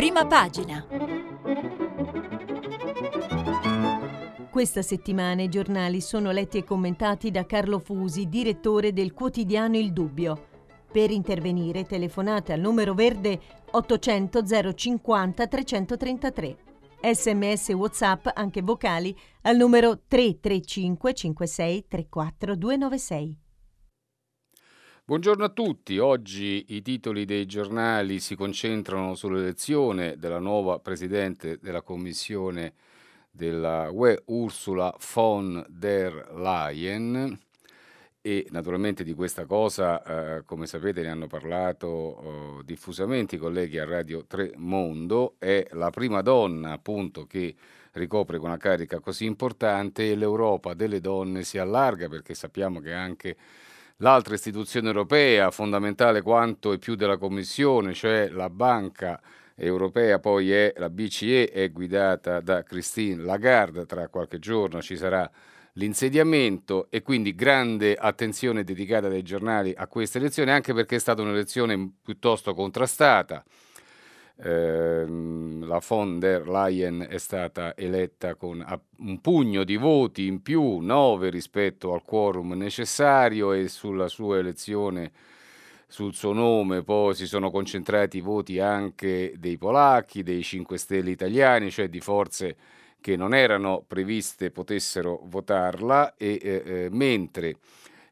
prima pagina. Questa settimana i giornali sono letti e commentati da Carlo Fusi, direttore del quotidiano Il Dubbio. Per intervenire telefonate al numero verde 800 050 333. Sms WhatsApp anche vocali al numero 335 56 34 296. Buongiorno a tutti, oggi i titoli dei giornali si concentrano sull'elezione della nuova Presidente della Commissione della UE, Ursula von der Leyen, e naturalmente di questa cosa, eh, come sapete, ne hanno parlato oh, diffusamente i colleghi a Radio 3 Mondo, è la prima donna appunto che ricopre una carica così importante e l'Europa delle donne si allarga perché sappiamo che anche l'altra istituzione europea, fondamentale quanto e più della Commissione, cioè la Banca Europea, poi è la BCE, è guidata da Christine Lagarde, tra qualche giorno ci sarà l'insediamento e quindi grande attenzione dedicata dai giornali a questa elezione, anche perché è stata un'elezione piuttosto contrastata. Eh, la von der Leyen è stata eletta con un pugno di voti in più, 9 rispetto al quorum necessario e sulla sua elezione, sul suo nome, poi si sono concentrati i voti anche dei polacchi, dei 5 Stelle italiani, cioè di forze che non erano previste potessero votarla, e, eh, eh mentre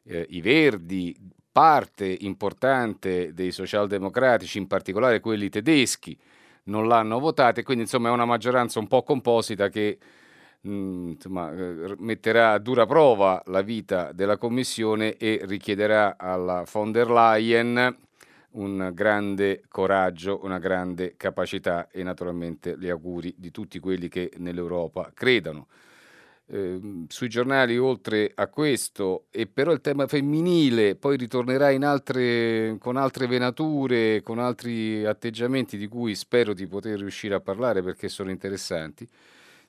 eh, i Verdi, parte importante dei socialdemocratici, in particolare quelli tedeschi, non l'hanno votata e quindi insomma è una maggioranza un po' composita che mm, insomma, eh, metterà a dura prova la vita della Commissione e richiederà alla von der Leyen un grande coraggio, una grande capacità e naturalmente gli auguri di tutti quelli che nell'Europa credano eh, sui giornali oltre a questo, e però il tema femminile poi ritornerà altre, con altre venature, con altri atteggiamenti di cui spero di poter riuscire a parlare perché sono interessanti.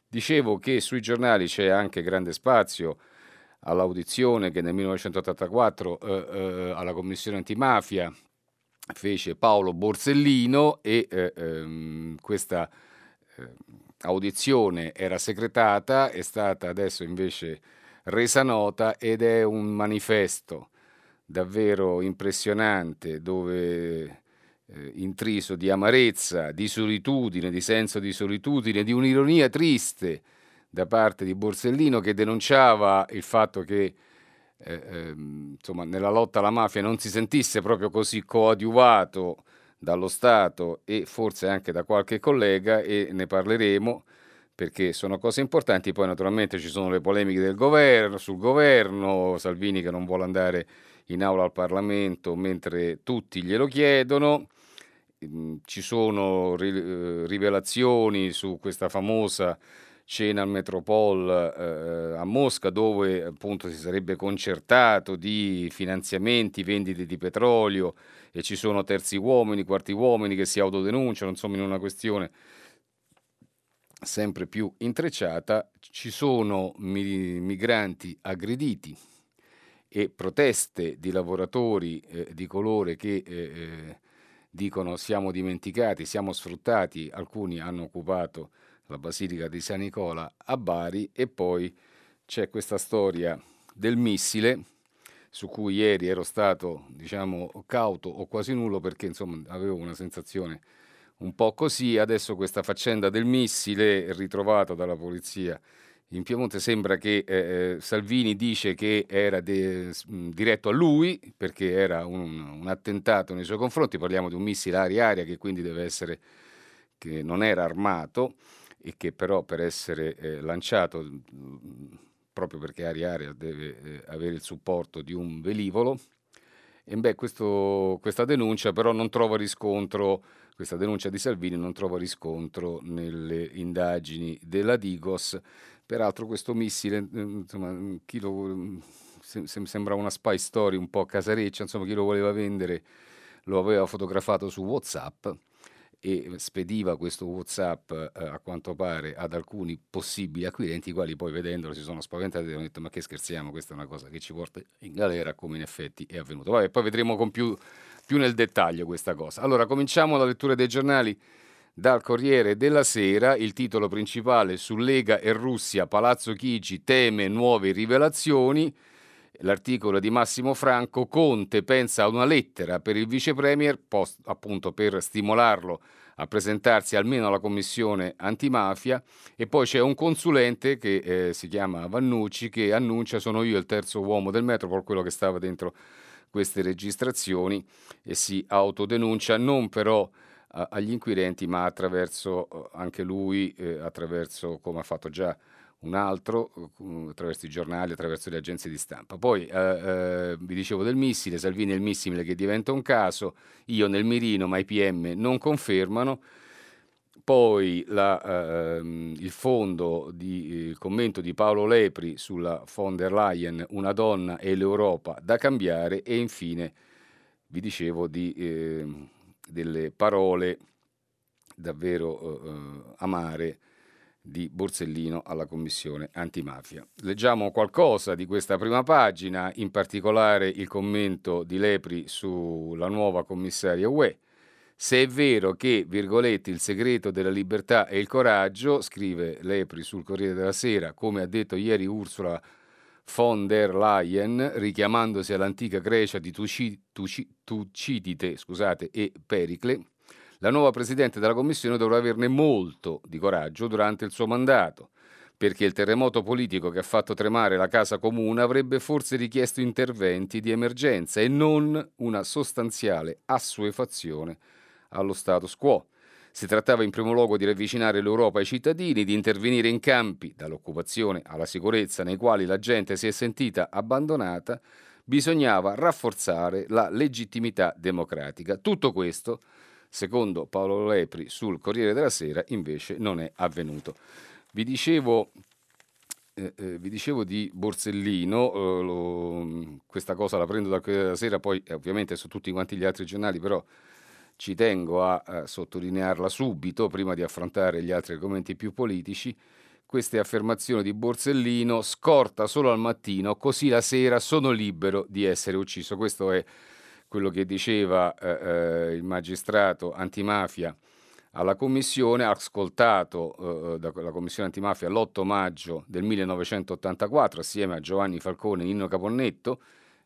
Dicevo che sui giornali c'è anche grande spazio all'audizione che nel 1984 eh, eh, alla Commissione antimafia fece Paolo Borsellino e eh, ehm, questa audizione era segretata, è stata adesso invece resa nota ed è un manifesto davvero impressionante dove eh, intriso di amarezza, di solitudine, di senso di solitudine, di un'ironia triste da parte di Borsellino che denunciava il fatto che eh, eh, insomma, nella lotta alla mafia non si sentisse proprio così coadiuvato dallo Stato e forse anche da qualche collega e ne parleremo perché sono cose importanti. Poi naturalmente ci sono le polemiche del governo, sul governo, Salvini che non vuole andare in aula al Parlamento mentre tutti glielo chiedono. Mm, ci sono eh, rivelazioni su questa famosa cena al Metropol eh, a Mosca dove appunto si sarebbe concertato di finanziamenti, vendite di petrolio e ci sono terzi uomini, quarti uomini che si autodenunciano, insomma in una questione sempre più intrecciata, ci sono migranti aggrediti e proteste di lavoratori eh, di colore che eh, eh, dicono siamo dimenticati, siamo sfruttati, alcuni hanno occupato la Basilica di San Nicola a Bari e poi c'è questa storia del missile su cui ieri ero stato diciamo cauto o quasi nullo perché insomma avevo una sensazione un po' così. Adesso questa faccenda del missile ritrovato dalla polizia in Piemonte sembra che eh, eh Salvini dice che era de, diretto a lui perché era un, un, attentato nei suoi confronti, parliamo di un missile aria-aria che quindi deve essere, che non era armato e che però per essere eh, lanciato, proprio perché aria-aria deve eh, avere il supporto di un velivolo, e beh, questo, questa denuncia però non trova riscontro, questa denuncia di Salvini non trova riscontro nelle indagini della Digos. Peraltro questo missile, eh, insomma, chi lo, sembra una spy story un po' casareccia, insomma chi lo voleva vendere lo aveva fotografato su Whatsapp e spediva questo WhatsApp eh, a quanto pare ad alcuni possibili acquirenti, i quali poi vedendolo si sono spaventati e hanno detto ma che scherziamo, questa è una cosa che ci porta in galera come in effetti è avvenuto. Vabbè, poi vedremo con più, più nel dettaglio questa cosa. Allora cominciamo la lettura dei giornali dal Corriere della Sera, il titolo principale su Lega e Russia, Palazzo Chigi teme nuove rivelazioni, l'articolo di Massimo Franco, Conte pensa a una lettera per il vice premier, post, appunto per stimolarlo a presentarsi almeno alla commissione antimafia e poi c'è un consulente che eh, si chiama Vannucci che annuncia sono io il terzo uomo del Metropol, quello che stava dentro queste registrazioni e si autodenuncia non però agli inquirenti, ma attraverso eh, anche lui, eh, attraverso come ha fatto già un altro, eh, attraverso i giornali, attraverso le agenzie di stampa. Poi eh, eh, vi dicevo del missile, Salvini e il missile che diventa un caso, io nel mirino, ma i PM non confermano. Poi la, ehm, il fondo di il commento di Paolo Lepri sulla von der Leyen, una donna e l'Europa da cambiare e infine vi dicevo di ehm, delle parole davvero eh, amare di Borsellino alla Commissione antimafia. Leggiamo qualcosa di questa prima pagina, in particolare il commento di Lepri sulla nuova commissaria UE. Se è vero che, virgolette, il segreto della libertà è il coraggio, scrive Lepri sul Corriere della Sera, come ha detto ieri Ursula von der Leyen, richiamandosi all'antica Grecia di Tucidide scusate, e Pericle, la nuova Presidente della Commissione dovrà averne molto di coraggio durante il suo mandato, perché il terremoto politico che ha fatto tremare la Casa Comune avrebbe forse richiesto interventi di emergenza e non una sostanziale assuefazione allo status quo. Si trattava in primo luogo di ravvicinare l'Europa ai cittadini, di intervenire in campi, dall'occupazione alla sicurezza, nei quali la gente si è sentita abbandonata, bisognava rafforzare la legittimità democratica. Tutto questo, secondo Paolo Lepri sul Corriere della Sera, invece non è avvenuto. Vi dicevo, eh, eh, vi dicevo di Borsellino, eh, lo, questa cosa la prendo dal Corriere della Sera, poi eh, ovviamente su tutti quanti gli altri giornali, però ci tengo a, a sottolinearla subito, prima di affrontare gli altri argomenti più politici, queste affermazioni di Borsellino, scorta solo al mattino, così la sera sono libero di essere ucciso. Questo è quello che diceva eh, eh il magistrato antimafia alla commissione, ascoltato eh, dalla commissione antimafia l'8 maggio del 1984 assieme a Giovanni Falcone e Nino Caponnetto,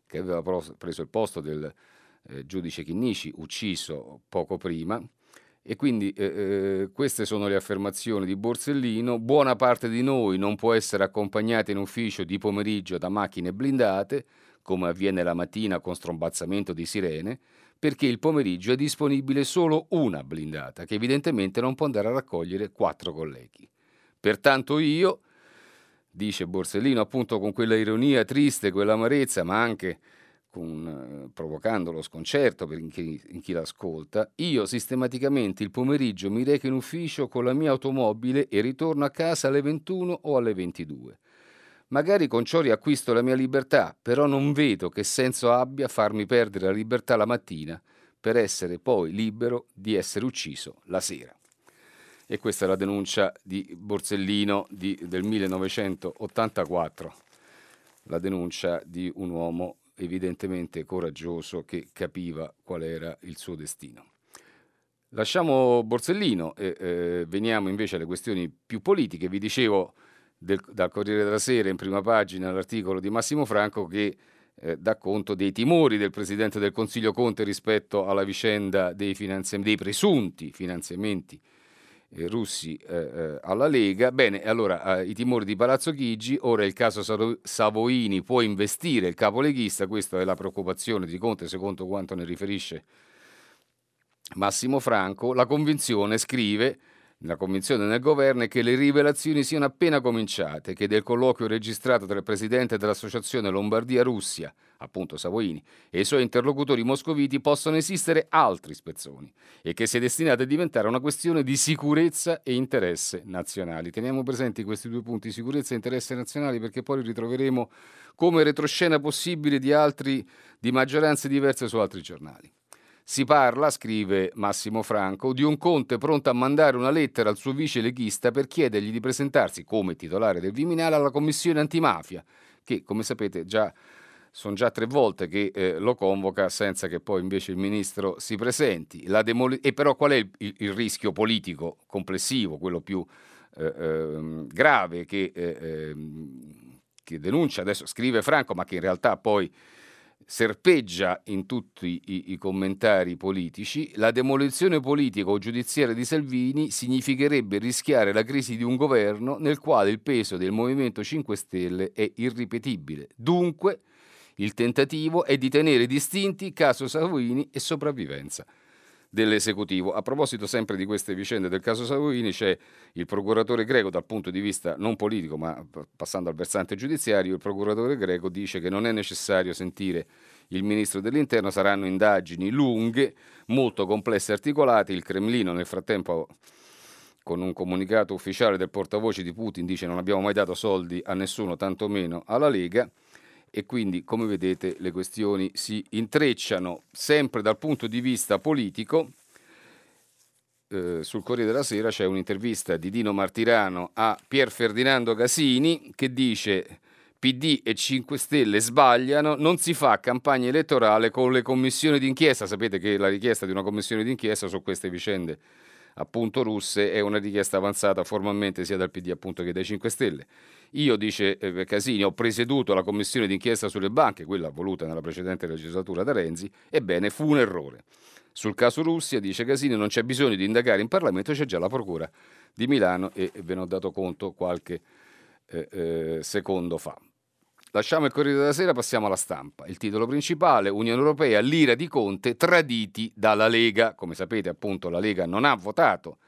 che aveva preso il posto del eh, giudice Chinnici, ucciso poco prima. E quindi eh, eh, queste sono le affermazioni di Borsellino. Buona parte di noi non può essere accompagnata in ufficio di pomeriggio da macchine blindate, come avviene la mattina con strombazzamento di sirene, perché il pomeriggio è disponibile solo una blindata, che evidentemente non può andare a raccogliere quattro colleghi. Pertanto io, dice Borsellino appunto con quella ironia triste, quella amarezza, ma anche con, eh, provocando lo sconcerto per in chi, in chi l'ascolta, io sistematicamente il pomeriggio mi reco in ufficio con la mia automobile e ritorno a casa alle 21 o alle 22. Magari con ciò riacquisto la mia libertà, però non vedo che senso abbia farmi perdere la libertà la mattina per essere poi libero di essere ucciso la sera. E questa è la denuncia di Borsellino di, del 1984, la denuncia di un uomo evidentemente coraggioso che capiva qual era il suo destino. Lasciamo Borsellino e eh, veniamo invece alle questioni più politiche. Vi dicevo del, dal Corriere della Sera in prima pagina l'articolo di Massimo Franco che eh, dà conto dei timori del Presidente del Consiglio Conte rispetto alla vicenda dei, dei presunti finanziamenti eh, russi eh, eh, alla Lega. Bene, allora i timori di Palazzo Chigi, ora il caso Savoini può investire il capo leghista, questa è la preoccupazione di Conte secondo quanto ne riferisce Massimo Franco, la convinzione scrive la convinzione nel governo è che le rivelazioni siano appena cominciate, che del colloquio registrato tra il presidente dell'associazione Lombardia-Russia, appunto Savoini, e i suoi interlocutori moscoviti possono esistere altri spezzoni e che sia destinata a diventare una questione di sicurezza e interesse nazionali. Teniamo presenti questi due punti, sicurezza e interesse nazionali, perché poi li ritroveremo come retroscena possibile di altri di maggioranze diverse su altri giornali. Si parla, scrive Massimo Franco, di un Conte pronto a mandare una lettera al suo vice leghista per chiedergli di presentarsi come titolare del Viminale alla commissione antimafia, che come sapete già sono già tre volte che eh, lo convoca senza che poi invece il ministro si presenti. Demoli- e però qual è il, il, rischio politico complessivo, quello più eh, eh, grave che, eh, ehm, che denuncia adesso, scrive Franco, ma che in realtà poi serpeggia in tutti i, i, commentari politici, la demolizione politica o giudiziaria di Salvini significherebbe rischiare la crisi di un governo nel quale il peso del Movimento 5 Stelle è irripetibile. Dunque, il tentativo è di tenere distinti caso Salvini e sopravvivenza dell'esecutivo. A proposito sempre di queste vicende del caso Salvini, c'è il procuratore greco dal punto di vista non politico, ma passando al versante giudiziario, il procuratore greco dice che non è necessario sentire il ministro dell'Interno, saranno indagini lunghe, molto complesse e articolate. Il Cremlino nel frattempo con un comunicato ufficiale del portavoce di Putin dice non abbiamo mai dato soldi a nessuno, tantomeno alla Lega e quindi come vedete le questioni si intrecciano sempre dal punto di vista politico. Eh, sul Corriere della Sera c'è un'intervista di Dino Martirano a Pier Ferdinando Casini che dice PD e 5 Stelle sbagliano, non si fa campagna elettorale con le commissioni d'inchiesta. Sapete che la richiesta di una commissione d'inchiesta su queste vicende appunto russe è una richiesta avanzata formalmente sia dal PD appunto che dai 5 Stelle. Io, dice eh, Casini, ho presieduto la commissione d'inchiesta sulle banche, quella voluta nella precedente legislatura da Renzi, ebbene fu un errore. Sul caso Russia, dice Casini, non c'è bisogno di indagare in Parlamento, c'è già la Procura di Milano e ve ne ho dato conto qualche eh, eh, secondo fa. Lasciamo il Corriere della Sera, passiamo alla stampa. Il titolo principale, Unione Europea, l'ira di Conte, traditi dalla Lega. Come sapete, appunto, la Lega non ha votato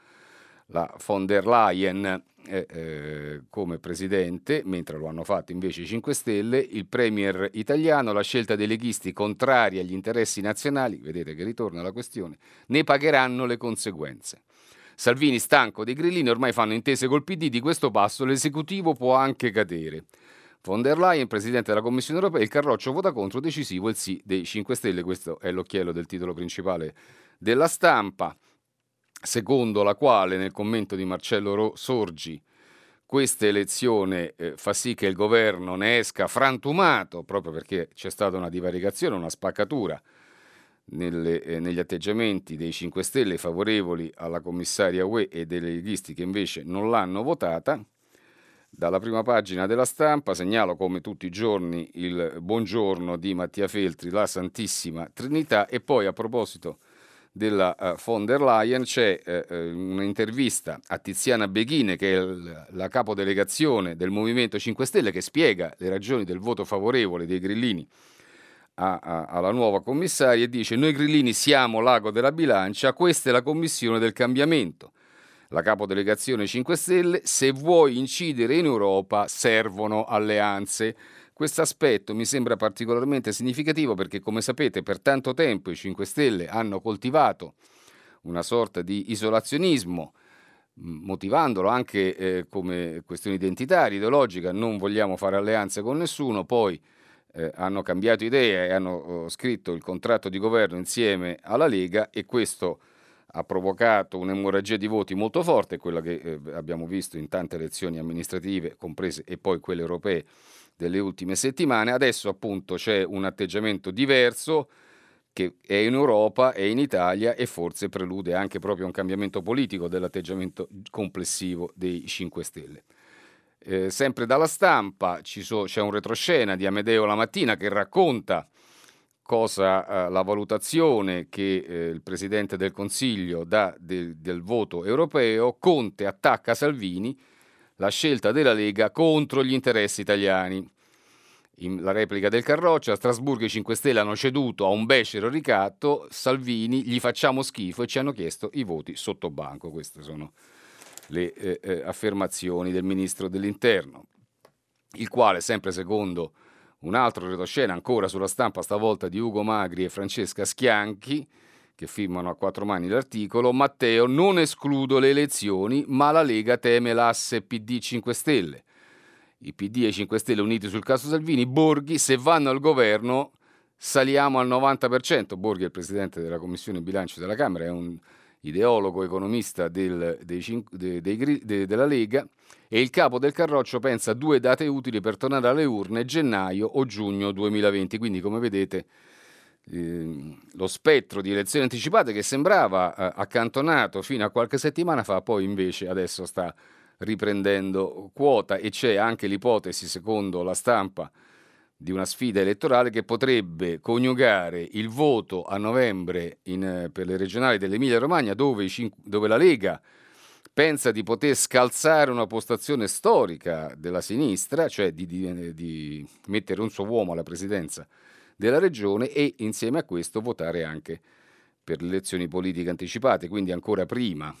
la von der Leyen eh, eh, come presidente, mentre lo hanno fatto invece i 5 Stelle, il premier italiano, la scelta dei leghisti contrari agli interessi nazionali, vedete che ritorna la questione, ne pagheranno le conseguenze. Salvini stanco dei grillini ormai fanno intese col PD, di questo passo l'esecutivo può anche cadere. Von der Leyen, presidente della Commissione europea, il Carroccio vota contro, decisivo il sì dei 5 Stelle, questo è l'occhiello del titolo principale della stampa secondo la quale nel commento di Marcello Sorgi questa elezione eh, fa sì che il governo ne esca frantumato proprio perché c'è stata una divaricazione, una spaccatura nelle, eh, negli atteggiamenti dei 5 Stelle favorevoli alla commissaria UE e dei leghisti che invece non l'hanno votata. Dalla prima pagina della stampa segnalo come tutti i giorni il buongiorno di Mattia Feltri, la Santissima Trinità e poi a proposito della uh, von der Leyen c'è uh, un'intervista a Tiziana Beghine, che è la capodelegazione del Movimento 5 Stelle, che spiega le ragioni del voto favorevole dei grillini a, a, alla nuova commissaria e dice noi grillini siamo l'ago della bilancia, questa è la commissione del cambiamento. La capodelegazione 5 Stelle, se vuoi incidere in Europa servono alleanze. Questo aspetto mi sembra particolarmente significativo perché, come sapete, per tanto tempo i 5 Stelle hanno coltivato una sorta di isolazionismo, motivandolo anche eh, come questione identitaria, ideologica, non vogliamo fare alleanze con nessuno, poi eh, hanno cambiato idea e hanno oh, scritto il contratto di governo insieme alla Lega e questo ha provocato un'emorragia di voti molto forte, quella che eh, abbiamo visto in tante elezioni amministrative, comprese e poi quelle europee delle ultime settimane. Adesso appunto c'è un atteggiamento diverso che è in Europa, è in Italia e forse prelude anche proprio un cambiamento politico dell'atteggiamento complessivo dei 5 Stelle. Eh, sempre dalla stampa so, c'è un retroscena di Amedeo la mattina che racconta cosa eh, la valutazione che eh, il Presidente del Consiglio dà del, del voto europeo. Conte attacca Salvini la scelta della Lega contro gli interessi italiani. In la replica del Carroccio, a Strasburgo i 5 Stelle hanno ceduto a un becero ricatto, Salvini gli facciamo schifo e ci hanno chiesto i voti sotto banco. Queste sono le eh, eh, affermazioni del Ministro dell'Interno, il quale, sempre secondo un altro retroscena, ancora sulla stampa stavolta di Ugo Magri e Francesca Schianchi, che firmano a quattro mani l'articolo, Matteo non escludo le elezioni, ma la Lega teme l'asse PD 5 Stelle. I PD e i 5 Stelle uniti sul caso Salvini, Borghi, se vanno al governo saliamo al 90%. Borghi è il presidente della Commissione Bilancio della Camera, è un ideologo economista del, dei, dei, dei, de, della Lega, e il capo del Carroccio pensa a due date utili per tornare alle urne, gennaio o giugno 2020. Quindi, come vedete, eh, lo spettro di elezioni anticipate che sembrava eh, accantonato fino a qualche settimana fa, poi invece adesso sta riprendendo quota e c'è anche l'ipotesi, secondo la stampa, di una sfida elettorale che potrebbe coniugare il voto a novembre in, per le regionali dell'Emilia Romagna, dove, dove, la Lega pensa di poter scalzare una postazione storica della sinistra, cioè di, di, di mettere un suo uomo alla presidenza della regione e insieme a questo votare anche per le elezioni politiche anticipate, quindi ancora prima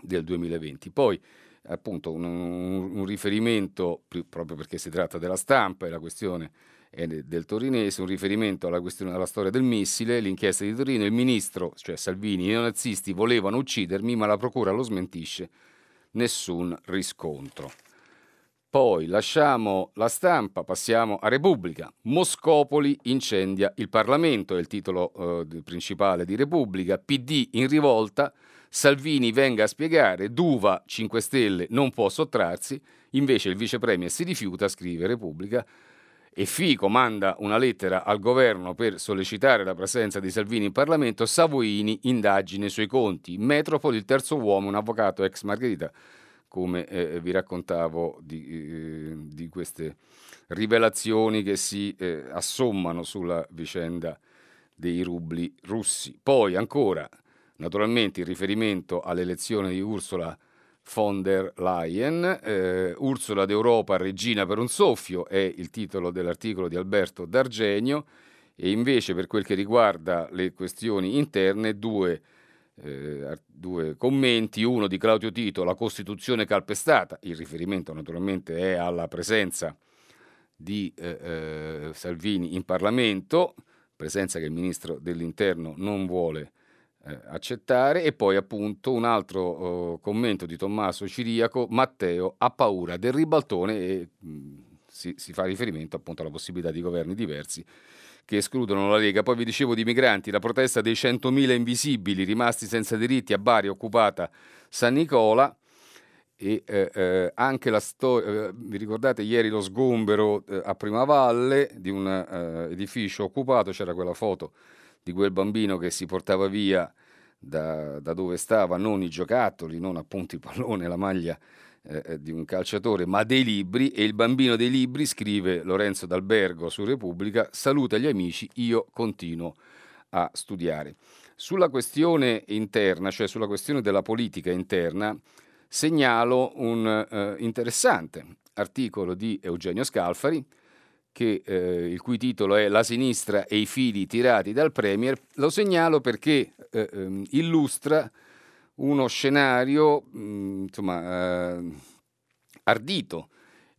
del 2020. Poi appunto un, un, riferimento, proprio perché si tratta della stampa e la questione è del torinese, un riferimento alla, questione, alla storia del missile, l'inchiesta di Torino, il ministro, cioè Salvini, i neonazisti volevano uccidermi, ma la procura lo smentisce, nessun riscontro. Poi lasciamo la stampa, passiamo a Repubblica. Moscopoli incendia il Parlamento, è il titolo eh, principale di Repubblica. PD in rivolta, Salvini venga a spiegare, Duva 5 Stelle non può sottrarsi, invece il vice premier si rifiuta, scrive Repubblica. E Fico manda una lettera al governo per sollecitare la presenza di Salvini in Parlamento, Savoini indagine sui conti, Metropoli il terzo uomo, un avvocato ex Margherita come eh, vi raccontavo di, eh, di, queste rivelazioni che si eh, assommano sulla vicenda dei rubli russi. Poi ancora, naturalmente, il riferimento all'elezione di Ursula von der Leyen, eh, Ursula d'Europa, regina per un soffio, è il titolo dell'articolo di Alberto D'Argenio, e invece per quel che riguarda le questioni interne, due eh, due commenti, uno di Claudio Tito, la Costituzione calpestata, il riferimento naturalmente è alla presenza di eh, eh, Salvini in Parlamento, presenza che il Ministro dell'Interno non vuole eh, accettare, e poi appunto un altro oh, commento di Tommaso Ciriaco, Matteo ha paura del ribaltone e mh, si, si fa riferimento appunto alla possibilità di governi diversi che escludono la Lega. Poi vi dicevo di migranti, la protesta dei 100.000 invisibili rimasti senza diritti a Bari occupata San Nicola. E eh, eh, anche la storia, eh, vi ricordate ieri lo sgombero eh, a Primavalle di un eh, edificio occupato, c'era quella foto di quel bambino che si portava via da, da dove stava non i giocattoli, non appunto il pallone, la maglia eh, eh, di un calciatore, ma dei libri e il bambino dei libri, scrive Lorenzo D'Albergo su Repubblica, saluta gli amici, io continuo a studiare. Sulla questione interna, cioè sulla questione della politica interna, segnalo un eh, interessante articolo di Eugenio Scalfari, che, eh, il cui titolo è La sinistra e i fili tirati dal Premier. Lo segnalo perché eh, ehm, illustra uno scenario mm, insomma, eh, ardito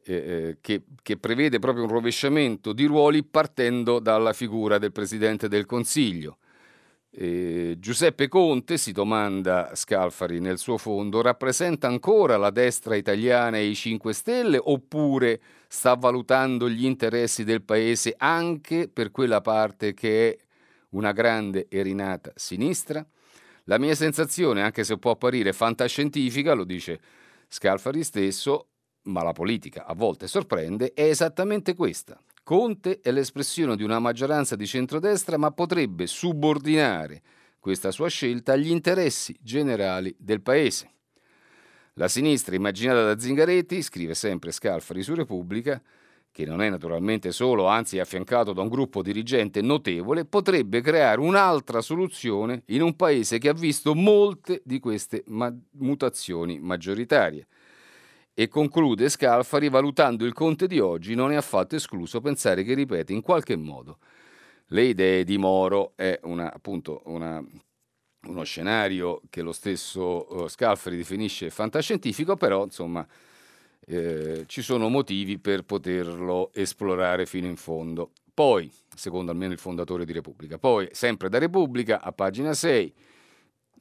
eh, eh, che, che, prevede proprio un rovesciamento di ruoli partendo dalla figura del Presidente del Consiglio. Eh, Giuseppe Conte, si domanda Scalfari nel suo fondo, rappresenta ancora la destra italiana e i 5 Stelle oppure sta valutando gli interessi del Paese anche per quella parte che è una grande e rinata sinistra? La mia sensazione, anche se può apparire fantascientifica, lo dice Scalfari stesso, ma la politica a volte sorprende, è esattamente questa. Conte è l'espressione di una maggioranza di centrodestra, ma potrebbe subordinare questa sua scelta agli interessi generali del Paese. La sinistra immaginata da Zingaretti, scrive sempre Scalfari su Repubblica, che non è naturalmente solo, anzi è affiancato da un gruppo dirigente notevole, potrebbe creare un'altra soluzione in un paese che ha visto molte di queste ma- mutazioni maggioritarie. E conclude Scalfari, valutando il Conte di oggi, non è affatto escluso pensare che ripete in qualche modo le idee di Moro. È una, appunto una, uno scenario che lo stesso uh, Scalfari definisce fantascientifico, però insomma eh, ci sono motivi per poterlo esplorare fino in fondo. Poi, secondo almeno il fondatore di Repubblica, poi sempre da Repubblica a pagina 6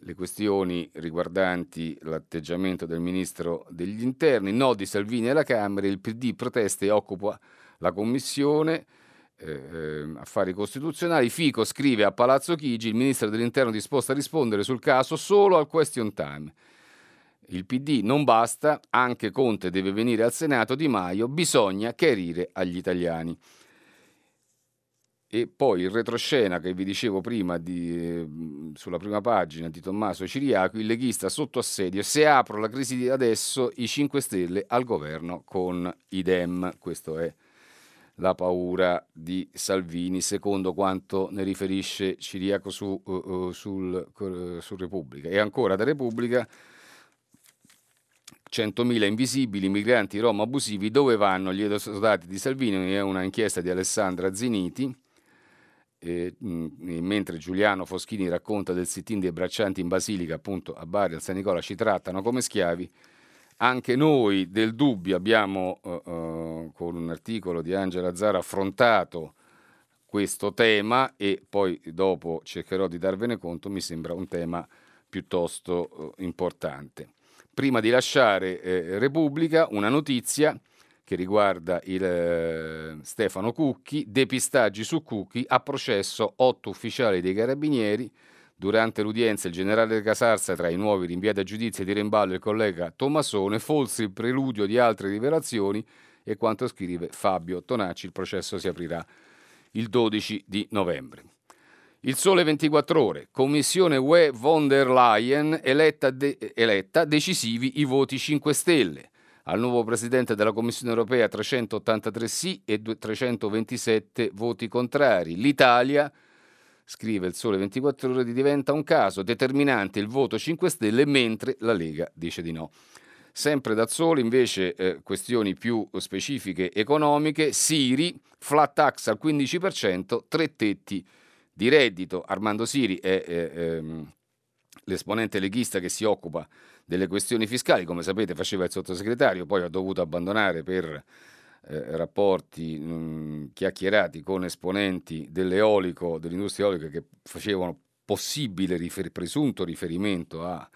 le questioni riguardanti l'atteggiamento del ministro degli interni, no di Salvini alla Camera, il PD protesta e occupa la commissione, eh, affari costituzionali. Fico scrive a Palazzo Chigi, il ministro dell'interno disposto a rispondere sul caso solo al question time. Il PD non basta, anche Conte deve venire al Senato, Di Maio bisogna chiarire agli italiani. E poi il retroscena che vi dicevo prima di, eh, sulla prima pagina di Tommaso Ciriaco, il leghista sotto assedio, se apro la crisi di adesso i 5 Stelle al governo con i Dem, questa è la paura di Salvini, secondo quanto ne riferisce Ciriaco su, uh, uh, sul, uh, su Repubblica. E ancora da Repubblica 100.000 invisibili, migranti rom abusivi, dove vanno gli esodati di Salvini? È una inchiesta di Alessandra Ziniti eh, mentre Giuliano Foschini racconta del sit-in dei braccianti in Basilica, appunto a Bari, al San Nicola, ci trattano come schiavi, anche noi del dubbio abbiamo, uh, uh, con un articolo di Angela Zara, affrontato questo tema e poi dopo cercherò di darvene conto, mi sembra un tema piuttosto uh, importante. Prima di lasciare eh, Repubblica, una notizia che riguarda il, eh, Stefano Cucchi, depistaggi su Cucchi, a processo otto ufficiali dei carabinieri. Durante l'udienza il generale Casarsa tra i nuovi rinviati a giudizio di Remballo il collega Tommasone, forse il preludio di altre rivelazioni e quanto scrive Fabio Tonacci, il processo si aprirà il 12 di novembre. Il Sole 24 Ore, Commissione UE von der Leyen, eletta, de- eletta decisivi i voti 5 Stelle al nuovo presidente della Commissione europea 383 sì e 327 voti contrari. L'Italia, scrive il Sole 24 ore, diventa un caso determinante il voto 5 Stelle mentre la Lega dice di no. Sempre dal Sole invece eh, questioni più specifiche economiche, Siri, flat tax al 15%, tre tetti di reddito. Armando Siri è eh, ehm, l'esponente leghista che si occupa delle questioni fiscali, come sapete faceva il sottosegretario, poi ha dovuto abbandonare per eh, rapporti mh, chiacchierati con esponenti dell'eolico, dell'industria eolica che facevano possibile rifer- presunto riferimento a,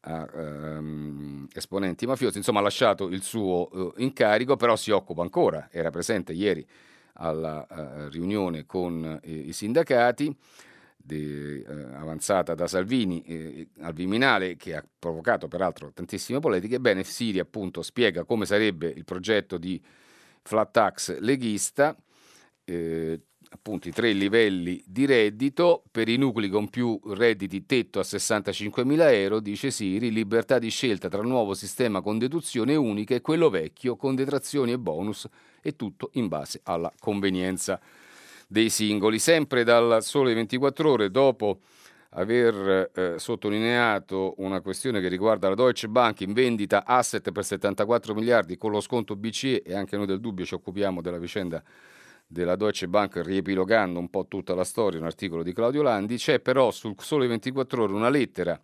a um, esponenti mafiosi, insomma ha lasciato il suo uh, incarico, però si occupa ancora, era presente ieri alla uh, riunione con uh, i sindacati de, eh, avanzata da Salvini eh, al Viminale, che ha provocato peraltro tantissime polemiche, bene, Siri appunto spiega come sarebbe il progetto di flat tax leghista, eh, appunto i tre livelli di reddito, per i nuclei con più redditi tetto a 65.000 euro, dice Siri, libertà di scelta tra il nuovo sistema con deduzione unica e quello vecchio con detrazioni e bonus e tutto in base alla convenienza dei singoli. Sempre dal Sole 24 Ore, dopo aver eh, sottolineato una questione che riguarda la Deutsche Bank in vendita asset per 74 miliardi con lo sconto BCE e anche noi del dubbio ci occupiamo della vicenda della Deutsche Bank riepilogando un po' tutta la storia, un articolo di Claudio Landi, c'è però sul Sole 24 Ore una lettera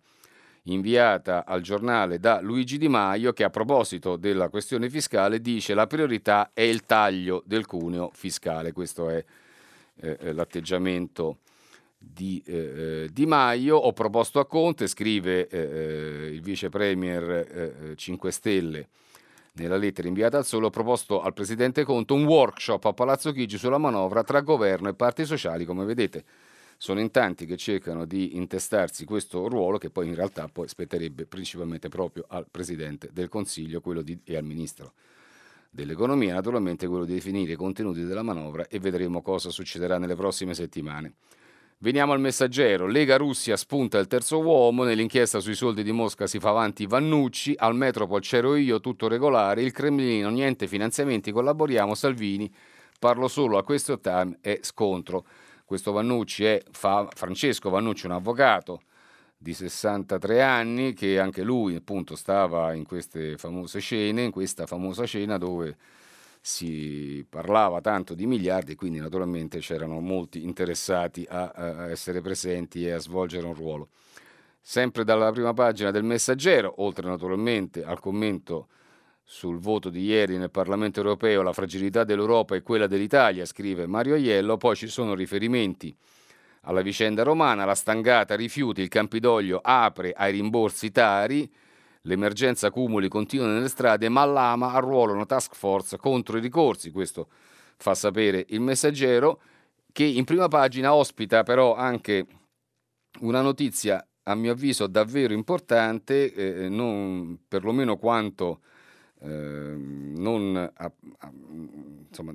inviata al giornale da Luigi Di Maio che a proposito della questione fiscale dice la priorità è il taglio del cuneo fiscale, questo è eh, eh, l'atteggiamento di eh, eh, Di Maio. Ho proposto a Conte, scrive eh, il vice premier 5 Stelle nella lettera inviata al Sole, ho proposto al presidente Conte un workshop a Palazzo Chigi sulla manovra tra governo e parti sociali. Come vedete, sono in tanti che cercano di intestarsi questo ruolo che poi in realtà poi spetterebbe principalmente proprio al presidente del Consiglio di, e al ministro dell'economia, naturalmente quello di definire i contenuti della manovra e vedremo cosa succederà nelle prossime settimane. Veniamo al messaggero. Lega Russia spunta il terzo uomo. Nell'inchiesta sui soldi di Mosca si fa avanti Vannucci. Al Metropol c'ero io, tutto regolare. Il Cremlino, niente finanziamenti, collaboriamo. Salvini, parlo solo a questo time e scontro. Questo Vannucci è fa, Francesco Vannucci, un avvocato di 63 anni che anche lui appunto stava in queste famose scene, in questa famosa scena dove si parlava tanto di miliardi quindi naturalmente c'erano molti interessati a, a essere presenti e a svolgere un ruolo. Sempre dalla prima pagina del Messaggero, oltre naturalmente al commento sul voto di ieri nel Parlamento europeo, la fragilità dell'Europa e quella dell'Italia, scrive Mario Aiello, poi ci sono riferimenti alla vicenda romana, la stangata rifiuti, il Campidoglio apre ai rimborsi Tari, l'emergenza cumuli continua nelle strade, ma l'AMA arruola una task force contro i ricorsi, questo fa sapere il messaggero, che in prima pagina ospita però anche una notizia a mio avviso davvero importante, eh, non perlomeno quanto non a, a, insomma,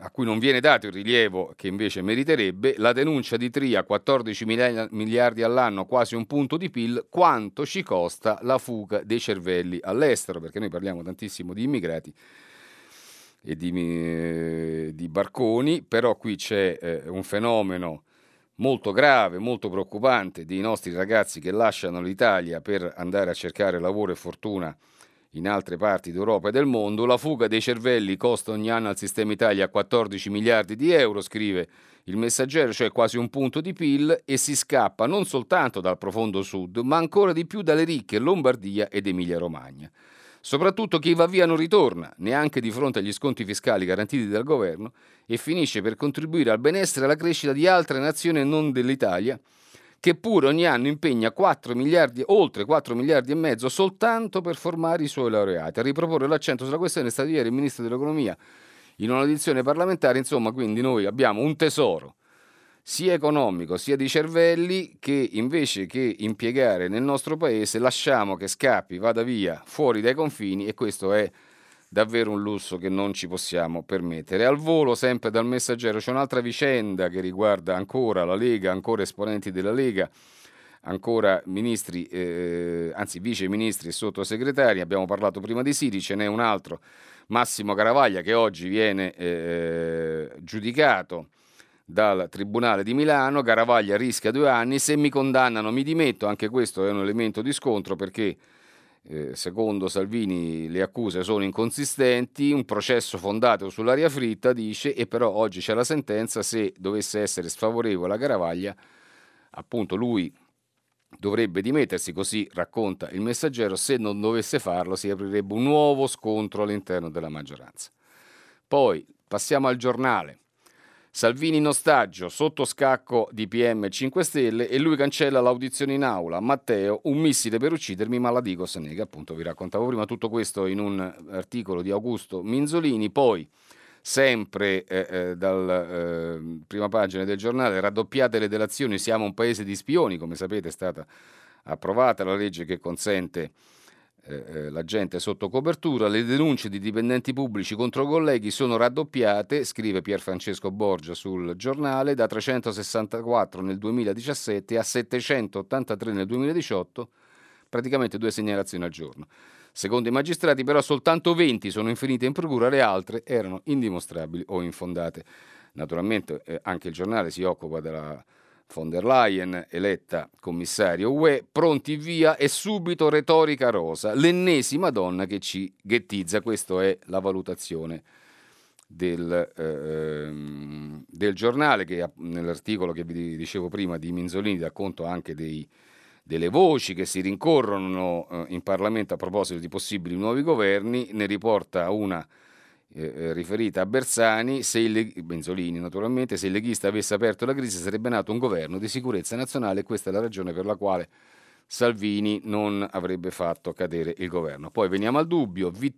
a, cui non viene dato il rilievo che invece meriterebbe, la denuncia di Tria, 14 miliardi all'anno, quasi un punto di PIL, quanto ci costa la fuga dei cervelli all'estero, perché noi parliamo tantissimo di immigrati e di, eh, di barconi, però qui c'è eh, un fenomeno molto grave, molto preoccupante dei nostri ragazzi che lasciano l'Italia per andare a cercare lavoro e fortuna in altre parti d'Europa e del mondo. La fuga dei cervelli costa ogni anno al sistema Italia 14 miliardi di euro, scrive il messaggero, cioè quasi un punto di PIL, e si scappa non soltanto dal profondo sud, ma ancora di più dalle ricche Lombardia ed Emilia-Romagna. Soprattutto chi va via non ritorna, neanche di fronte agli sconti fiscali garantiti dal governo, e finisce per contribuire al benessere e alla crescita di altre nazioni non dell'Italia, che pure ogni anno impegna 4 miliardi, oltre 4 miliardi e mezzo soltanto per formare i suoi laureati. A riproporre l'accento sulla questione è stato ieri il Ministro dell'Economia in un'audizione parlamentare, insomma, quindi noi abbiamo un tesoro sia economico sia di cervelli che invece che impiegare nel nostro paese lasciamo che scappi, vada via fuori dai confini e questo è davvero un lusso che non ci possiamo permettere. Al volo, sempre dal messaggero, c'è un'altra vicenda che riguarda ancora la Lega, ancora esponenti della Lega, ancora ministri, eh, anzi vice ministri e sottosegretari. Abbiamo parlato prima di Siri, ce n'è un altro, Massimo Caravaglia, che oggi viene eh, giudicato dal Tribunale di Milano. Caravaglia rischia due anni, se mi condannano mi dimetto, anche questo è un elemento di scontro perché eh, secondo Salvini le accuse sono inconsistenti, un processo fondato sull'aria fritta, dice, e però oggi c'è la sentenza, se dovesse essere sfavorevole a Garavaglia, appunto lui dovrebbe dimettersi, così racconta il messaggero, se non dovesse farlo si aprirebbe un nuovo scontro all'interno della maggioranza. Poi passiamo al giornale. Salvini in ostaggio, sotto scacco di PM 5 Stelle e lui cancella l'audizione in aula. Matteo, un missile per uccidermi, ma la dico se nega. Appunto vi raccontavo prima tutto questo in un articolo di Augusto Minzolini. Poi, sempre eh, eh, dalla eh, prima pagina del giornale, raddoppiate le delazioni, siamo un paese di spioni, come sapete è stata approvata la legge che consente eh, eh, la gente sotto copertura, le denunce di dipendenti pubblici contro colleghi sono raddoppiate, scrive Pier Francesco Borgia sul giornale, da 364 nel 2017 a 783 nel 2018, praticamente due segnalazioni al giorno. Secondo i magistrati però soltanto 20 sono infinite in procura, le altre erano indimostrabili o infondate. Naturalmente eh, anche il giornale si occupa della von der Leyen, eletta commissario UE, pronti via e subito retorica rosa, l'ennesima donna che ci ghettizza, questa è la valutazione del, eh, del giornale che nell'articolo che vi dicevo prima di Minzolini dà conto anche dei, delle voci che si rincorrono eh, in Parlamento a proposito di possibili nuovi governi, ne riporta una eh, eh, riferita a Bersani, se il, Benzolini naturalmente, se il leghista avesse aperto la crisi sarebbe nato un governo di sicurezza nazionale e questa è la ragione per la quale Salvini non avrebbe fatto cadere il governo. Poi veniamo al dubbio, vi,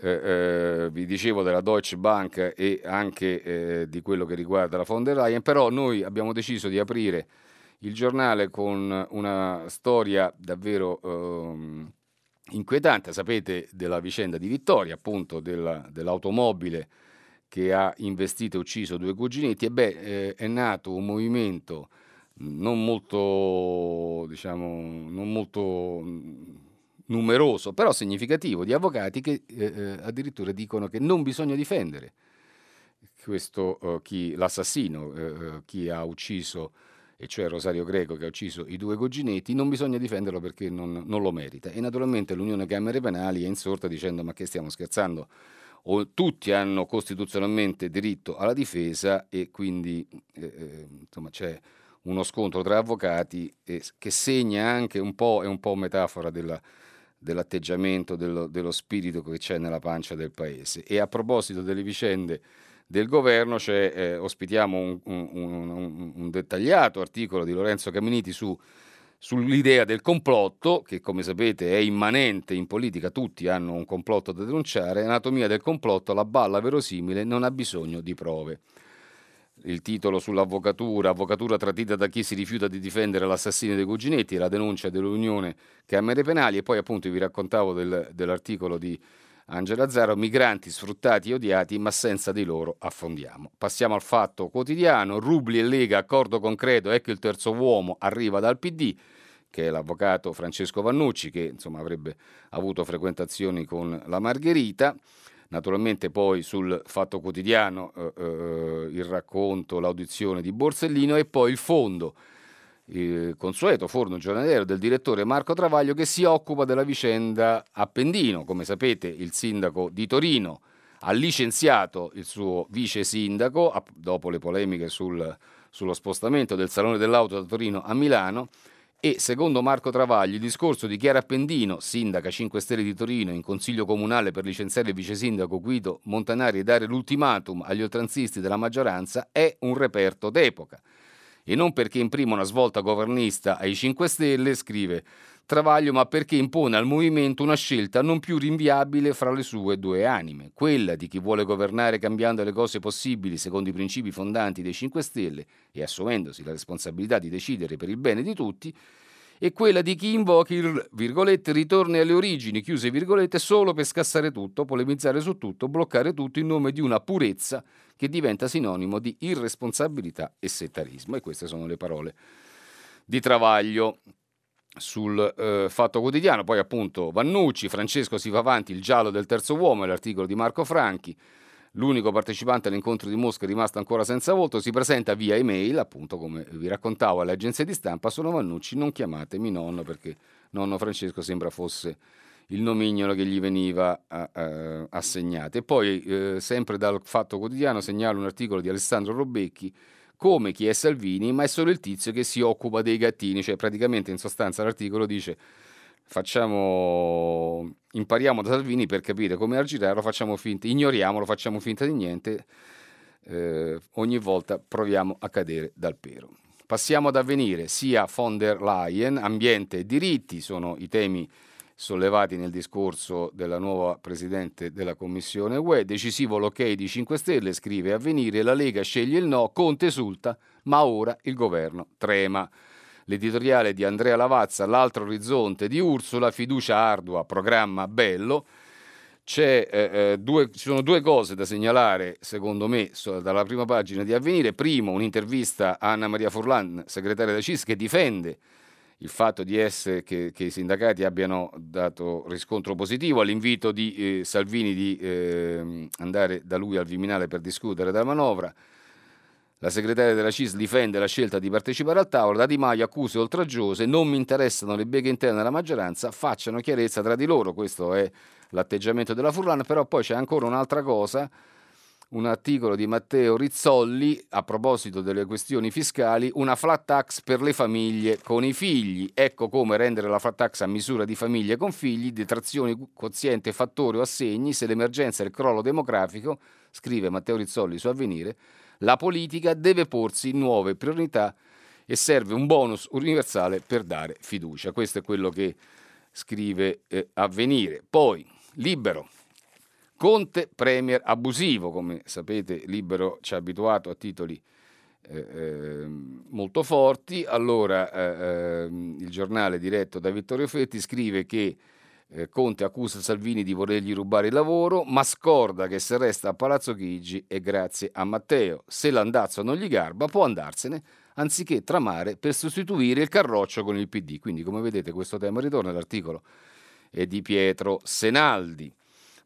eh, eh, vi dicevo della Deutsche Bank e anche eh, di quello che riguarda la von der Leyen, però noi abbiamo deciso di aprire il giornale con una storia davvero ehm, inquietante, sapete della vicenda di Vittoria, appunto della, dell'automobile che ha investito e ucciso due cuginetti, e beh, eh, è nato un movimento non molto, diciamo, non molto numeroso, però significativo, di avvocati che eh, eh addirittura dicono che non bisogna difendere questo, uh, chi, l'assassino, uh, chi ha ucciso e cioè Rosario Greco che ha ucciso i due cuginetti, non bisogna difenderlo perché non, non lo merita. E naturalmente l'Unione Camere Penali è insorta dicendo ma che stiamo scherzando? O, tutti hanno costituzionalmente diritto alla difesa e quindi eh, eh insomma, c'è uno scontro tra avvocati eh, che segna anche un po', è un po' metafora della, dell'atteggiamento, dello, dello spirito che c'è nella pancia del paese. E a proposito delle vicende del governo eh, ospitiamo un, un, un, un, dettagliato articolo di Lorenzo Caminiti su, sull'idea del complotto, che come sapete è immanente in politica, tutti hanno un complotto da denunciare, anatomia del complotto, la balla verosimile non ha bisogno di prove. Il titolo sull'avvocatura, avvocatura tradita da chi si rifiuta di difendere l'assassino dei cuginetti, la denuncia dell'Unione Camere Penali e poi appunto vi raccontavo del, dell'articolo di Angela Zaro, migranti sfruttati e odiati, ma senza di loro affondiamo. Passiamo al fatto quotidiano, Rubli e Lega, accordo concreto, ecco il terzo uomo, arriva dal PD, che è l'avvocato Francesco Vannucci, che insomma avrebbe avuto frequentazioni con la Margherita. Naturalmente poi sul Fatto Quotidiano eh, eh, il racconto, l'audizione di Borsellino e poi il fondo, il consueto forno giornaliero del direttore Marco Travaglio che si occupa della vicenda Appendino. Come sapete il sindaco di Torino ha licenziato il suo vice sindaco dopo le polemiche sul, sullo spostamento del Salone dell'Auto da Torino a Milano e secondo Marco Travagli il discorso di Chiara Appendino, sindaca 5 Stelle di Torino, in consiglio comunale per licenziare il vice sindaco Guido Montanari e dare l'ultimatum agli oltranzisti della maggioranza, è un reperto d'epoca. E non perché imprima una svolta governista ai 5 Stelle, scrive Travaglio, ma perché impone al movimento una scelta non più rinviabile fra le sue due anime, quella di chi vuole governare cambiando le cose possibili secondo i principi fondanti dei 5 Stelle e assumendosi la responsabilità di decidere per il bene di tutti, e quella di chi invoca il virgolette, ritorno alle origini, chiuse virgolette, solo per scassare tutto, polemizzare su tutto, bloccare tutto in nome di una purezza che diventa sinonimo di irresponsabilità e settarismo. E queste sono le parole di Travaglio sul eh, Fatto Quotidiano, poi appunto Vannucci, Francesco si va avanti, il giallo del terzo uomo, l'articolo di Marco Franchi, l'unico partecipante all'incontro di Mosca rimasto ancora senza voto, si presenta via email, appunto come vi raccontavo alle agenzie di stampa, sono Vannucci, non chiamatemi nonno perché nonno Francesco sembra fosse il nomignolo che gli veniva a, a, assegnato. E poi eh, sempre dal Fatto Quotidiano segnalo un articolo di Alessandro Robecchi come chi è Salvini, ma è solo il tizio che si occupa dei gattini, cioè praticamente in sostanza l'articolo dice facciamo, impariamo da Salvini per capire come aggirare, facciamo finta, ignoriamolo, facciamo finta di niente, eh, ogni volta proviamo a cadere dal pero. Passiamo ad avvenire, sia von der Leyen, ambiente e diritti sono i temi sollevati nel discorso della nuova Presidente della Commissione UE. Decisivo l'ok di 5 Stelle, scrive Avvenire, la Lega sceglie il no, Conte esulta, ma ora il governo trema. L'editoriale di Andrea Lavazza, L'altro orizzonte di Ursula, fiducia ardua, programma bello. Eh, eh, due, ci sono due cose da segnalare, secondo me, dalla prima pagina di Avvenire. Primo, un'intervista a Anna Maria Furlan, segretaria della CIS, che difende il fatto essere che, che, i sindacati abbiano dato riscontro positivo all'invito di eh, Salvini di eh, andare da lui al Viminale per discutere della manovra. La segretaria della CIS difende la scelta di partecipare al tavolo, da Di Maio accuse oltraggiose, non mi interessano le beghe interne della maggioranza, facciano chiarezza tra di loro, questo è l'atteggiamento della Furlan, però poi c'è ancora un'altra cosa un articolo di Matteo Rizzolli a proposito delle questioni fiscali, una flat tax per le famiglie con i figli. Ecco come rendere la flat tax a misura di famiglie con figli, detrazioni, quoziente, fattori o assegni, se l'emergenza e il crollo demografico, scrive Matteo Rizzolli su Avvenire, la politica deve porsi nuove priorità e serve un bonus universale per dare fiducia. Questo è quello che scrive eh, Avvenire. Poi, libero. Conte Premier abusivo, come sapete Libero ci ha abituato a titoli eh, eh, molto forti. Allora eh, ehm, il giornale diretto da Vittorio Fetti scrive che eh, Conte accusa Salvini di volergli rubare il lavoro, ma scorda che se resta a Palazzo Chigi è grazie a Matteo. Se l'andazzo non gli garba può andarsene anziché tramare per sostituire il carroccio con il PD. Quindi come vedete questo tema ritorna, l'articolo è di Pietro Senaldi.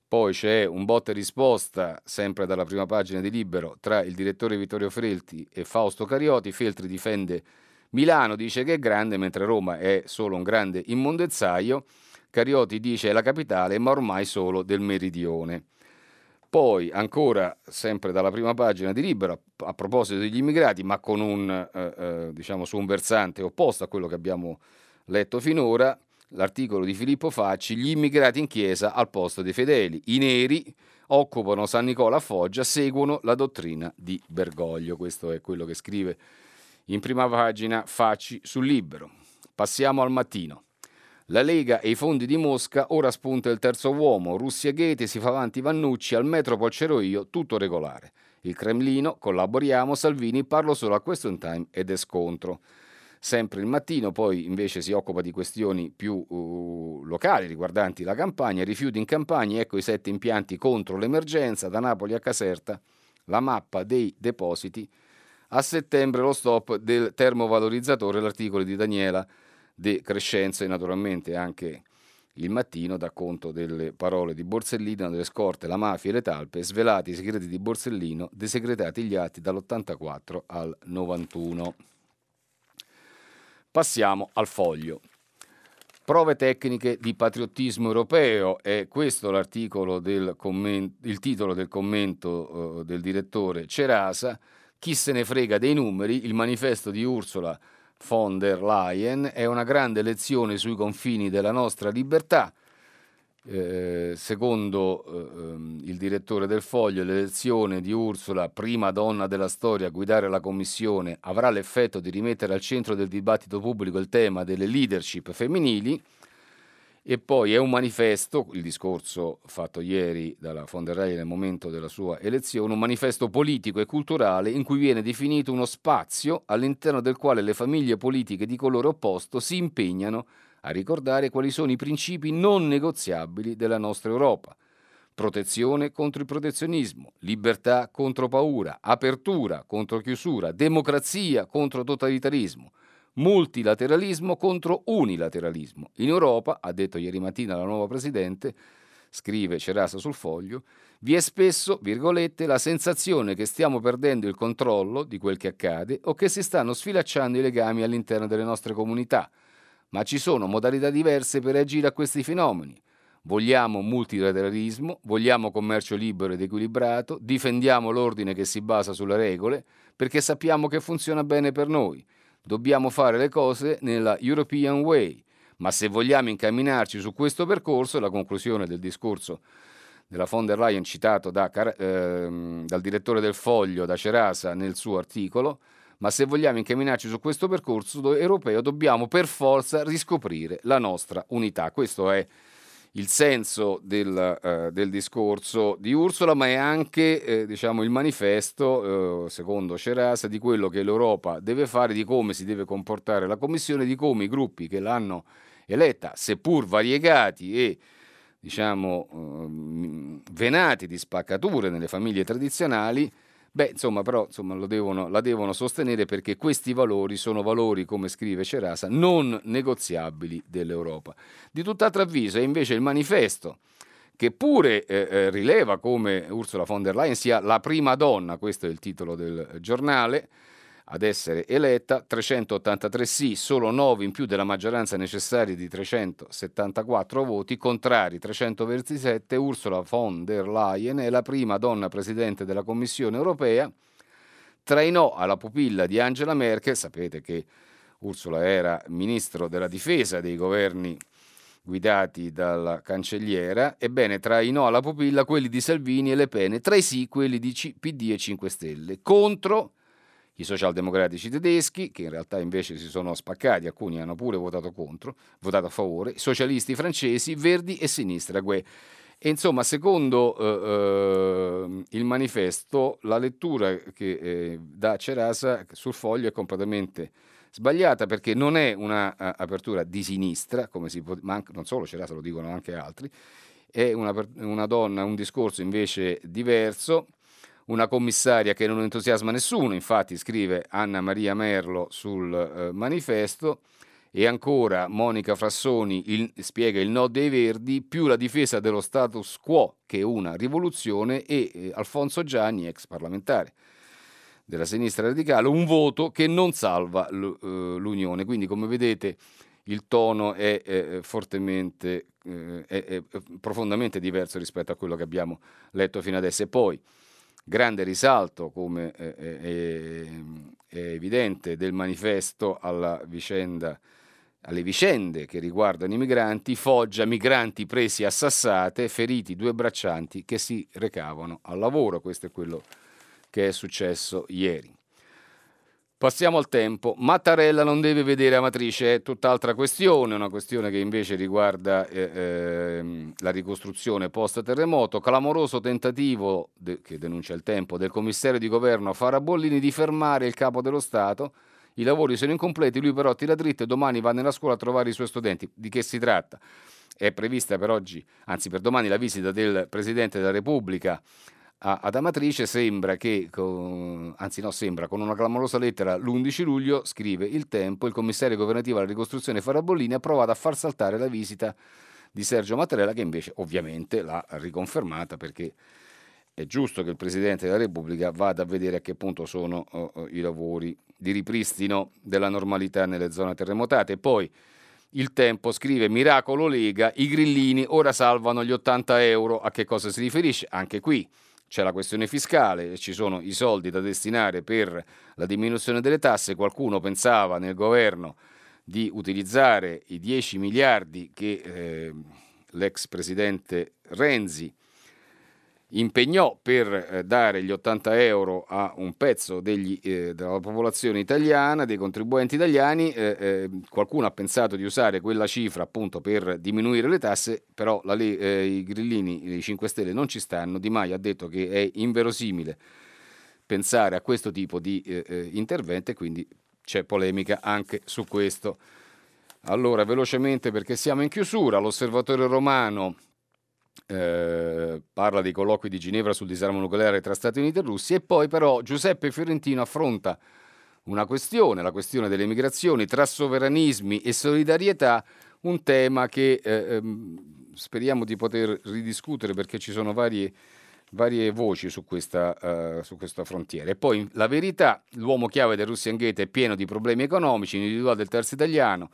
Poi c'è un botta e risposta, sempre dalla prima pagina di Libero, tra il direttore Vittorio Frelti e Fausto Carioti. Feltri difende Milano, dice che è grande, mentre Roma è solo un grande immondezzaio. Carioti dice è la capitale, ma ormai solo del meridione. Poi, ancora sempre dalla prima pagina di Libero, a proposito degli immigrati, ma con un, eh, eh, diciamo, su un versante opposto a quello che abbiamo letto finora, l'articolo di Filippo Facci, gli immigrati in chiesa al posto dei fedeli. I neri occupano San Nicola a Foggia, seguono la dottrina di Bergoglio. Questo è quello che scrive in prima pagina Facci sul libro. Passiamo al mattino. La Lega e i fondi di Mosca, ora spunta il terzo uomo, Russia Ghete, si fa avanti Vannucci, al metro c'ero io, tutto regolare. Il Cremlino, collaboriamo, Salvini, parlo solo a question time ed è scontro. Sempre il mattino, poi invece si occupa di questioni più uh, locali riguardanti la campagna, rifiuti in campagna, ecco i sette impianti contro l'emergenza, da Napoli a Caserta, la mappa dei depositi, a settembre lo stop del termovalorizzatore, l'articolo di Daniela De Crescenzo e naturalmente anche il mattino dà conto delle parole di Borsellino, delle scorte, la mafia e le talpe, svelati i segreti di Borsellino, desegretati gli atti dall'84 al 91. Passiamo al foglio. Prove tecniche di patriottismo europeo, è questo l'articolo del commento, il titolo del commento uh, del direttore Cerasa. Chi se ne frega dei numeri, il manifesto di Ursula von der Leyen è una grande lezione sui confini della nostra libertà. Eh, secondo eh, ehm, il direttore del Foglio, l'elezione di Ursula, prima donna della storia a guidare la Commissione, avrà l'effetto di rimettere al centro del dibattito pubblico il tema delle leadership femminili. E poi è un manifesto, il discorso fatto ieri dalla von der Leyen nel momento della sua elezione, un manifesto politico e culturale in cui viene definito uno spazio all'interno del quale le famiglie politiche di colore opposto si impegnano a ricordare quali sono i principi non negoziabili della nostra Europa. Protezione contro il protezionismo, libertà contro paura, apertura contro chiusura, democrazia contro totalitarismo, multilateralismo contro unilateralismo. In Europa, ha detto ieri mattina la nuova Presidente, scrive Cerasa sul foglio, vi è spesso, virgolette, la sensazione che stiamo perdendo il controllo di quel che accade o che si stanno sfilacciando i legami all'interno delle nostre comunità ma ci sono modalità diverse per reagire a questi fenomeni. Vogliamo multilateralismo, vogliamo commercio libero ed equilibrato, difendiamo l'ordine che si basa sulle regole, perché sappiamo che funziona bene per noi. Dobbiamo fare le cose nella European Way, ma se vogliamo incamminarci su questo percorso, la conclusione del discorso della von der Leyen citato da, eh, dal direttore del Foglio, da Cerasa, nel suo articolo, ma se vogliamo incamminarci su questo percorso europeo dobbiamo per forza riscoprire la nostra unità. Questo è il senso del, uh, del discorso di Ursula, ma è anche eh, diciamo, il manifesto, eh, secondo Cerasa, di quello che l'Europa deve fare, di come si deve comportare la Commissione, di come i gruppi che l'hanno eletta, seppur variegati e diciamo, uh, venati di spaccature nelle famiglie tradizionali, Beh, insomma, però insomma, devono, la devono sostenere perché questi valori sono valori, come scrive Cerasa, non negoziabili dell'Europa. Di tutt'altro avviso è invece il manifesto che pure eh, eh, rileva come Ursula von der Leyen sia la prima donna, questo è il titolo del giornale, ad essere eletta, 383 sì, solo 9 in più della maggioranza necessaria di 374 voti, contrari 327, Ursula von der Leyen è la prima donna presidente della Commissione europea, tra i no alla pupilla di Angela Merkel, sapete che Ursula era ministro della difesa dei governi guidati dalla cancelliera, ebbene tra i no alla pupilla quelli di Salvini e Le Pen, tra i sì quelli di PD e 5 Stelle, contro i socialdemocratici tedeschi, che in realtà invece si sono spaccati, alcuni hanno pure votato contro, votato a favore, i socialisti francesi, verdi e sinistra. Gue. E insomma, secondo eh, eh, il manifesto, la lettura che eh, dà Cerasa sul foglio è completamente sbagliata perché non è un'apertura di sinistra, come si può, ma anche, non solo Cerasa, lo dicono anche altri, è una, una donna, un discorso invece diverso una commissaria che non entusiasma nessuno, infatti scrive Anna Maria Merlo sul eh, manifesto, e ancora Monica Frassoni il, spiega il no dei Verdi, più la difesa dello status quo che una rivoluzione e eh, Alfonso Gianni, ex parlamentare della sinistra radicale, un voto che non salva l, uh, l'Unione. Quindi come vedete il tono è, è fortemente, eh, è, è profondamente diverso rispetto a quello che abbiamo letto fino adesso. E poi Grande risalto, come è, è, è evidente, del manifesto vicenda alle vicende che riguardano i migranti, Foggia, migranti presi a sassate, feriti due braccianti che si recavano al lavoro. Questo è quello che è successo ieri. Passiamo al tempo. Mattarella non deve vedere Amatrice, è tutt'altra questione, una questione che invece riguarda eh, eh, la ricostruzione post-terremoto. Clamoroso tentativo, de- che denuncia il tempo, del commissario di governo Farabollini di fermare il capo dello Stato. I lavori sono incompleti, lui però tira dritto e domani va nella scuola a trovare i suoi studenti. Di che si tratta? È prevista per oggi, anzi per domani, la visita del Presidente della Repubblica ad Amatrice sembra che, con, anzi no, sembra, con una clamorosa lettera l'11 luglio, scrive Il Tempo, il commissario governativo alla ricostruzione Farabollini ha provato a far saltare la visita di Sergio Mattarella che invece ovviamente l'ha riconfermata perché è giusto che il Presidente della Repubblica vada a vedere a che punto sono uh, i lavori di ripristino della normalità nelle zone terremotate. Poi il Tempo scrive Miracolo Lega, i grillini ora salvano gli 80 euro. A che cosa si riferisce? Anche qui c'è la questione fiscale, ci sono i soldi da destinare per la diminuzione delle tasse, qualcuno pensava nel governo di utilizzare i 10 miliardi che eh, l'ex presidente Renzi impegnò per eh, dare gli 80 euro a un pezzo degli, eh, della popolazione italiana, dei contribuenti italiani, eh, eh, qualcuno ha pensato di usare quella cifra appunto per diminuire le tasse, però la, eh, i grillini, i 5 Stelle non ci stanno, Di Maio ha detto che è inverosimile pensare a questo tipo di eh, intervento e quindi c'è polemica anche su questo. Allora, velocemente perché siamo in chiusura, l'osservatorio romano eh, parla dei colloqui di Ginevra sul disarmo nucleare tra Stati Uniti e Russia e poi però Giuseppe Fiorentino affronta una questione, la questione delle migrazioni tra sovranismi e solidarietà, un tema che eh, ehm, speriamo di poter ridiscutere perché ci sono varie, varie voci su questa, uh, su questa, frontiera. E poi la verità, l'uomo chiave del Russian Gate è pieno di problemi economici, individuato del terzo italiano,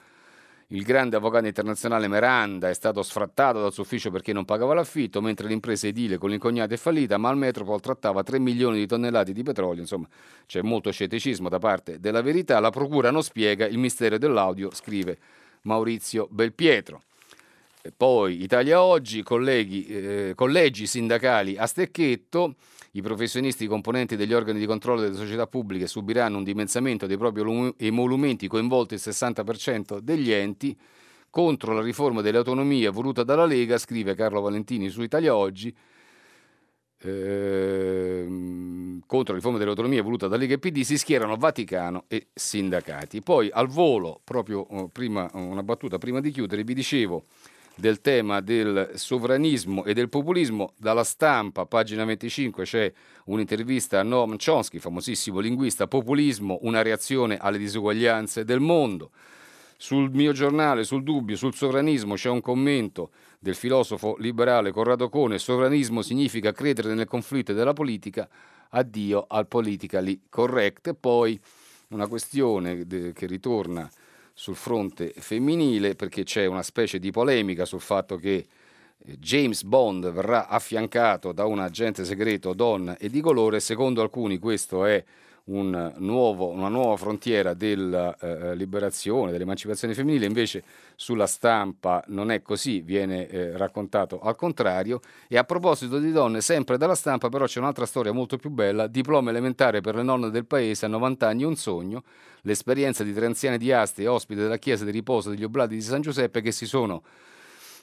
il grande avvocato internazionale Meranda è stato sfrattato dal suo ufficio perché non pagava l'affitto, mentre l'impresa edile con l'incognata è fallita, ma il Metropol trattava 3 milioni di tonnellate di petrolio. Insomma, c'è molto scetticismo da parte della verità. La procura non spiega il mistero dell'audio, scrive Maurizio Belpietro. E poi Italia Oggi, colleghi, eh, collegi sindacali a stecchetto. I professionisti componenti degli organi di controllo delle società pubbliche subiranno un dimensamento dei propri emolumenti coinvolti il 60% degli enti contro la riforma delle autonomie voluta dalla Lega, scrive Carlo Valentini su Italia Oggi. Eh, contro la riforma delle autonomie voluta da Lega e PD si schierano Vaticano e sindacati. Poi al volo, proprio oh, prima, una battuta prima di chiudere, vi dicevo del tema del sovranismo e del populismo. Dalla stampa, pagina 25, c'è un'intervista a Noam Chomsky, famosissimo linguista, populismo, una reazione alle disuguaglianze del mondo. Sul mio giornale, sul dubbio, sul sovranismo, c'è un commento del filosofo liberale Corrado Cone, sovranismo significa credere nel conflitto della politica, addio al politically correct. E poi una questione che ritorna sul fronte femminile perché c'è una specie di polemica sul fatto che eh, James Bond verrà affiancato da un agente segreto donna e di colore, secondo alcuni questo è un nuovo, una nuova frontiera della eh, liberazione, dell'emancipazione femminile, invece sulla stampa non è così, viene eh, raccontato al contrario. E a proposito di donne, sempre dalla stampa però c'è un'altra storia molto più bella, diploma elementare per le nonne del paese a 90 anni un sogno, l'esperienza di tre anziane di Asti, ospite della chiesa di riposo degli Oblati di San Giuseppe che si sono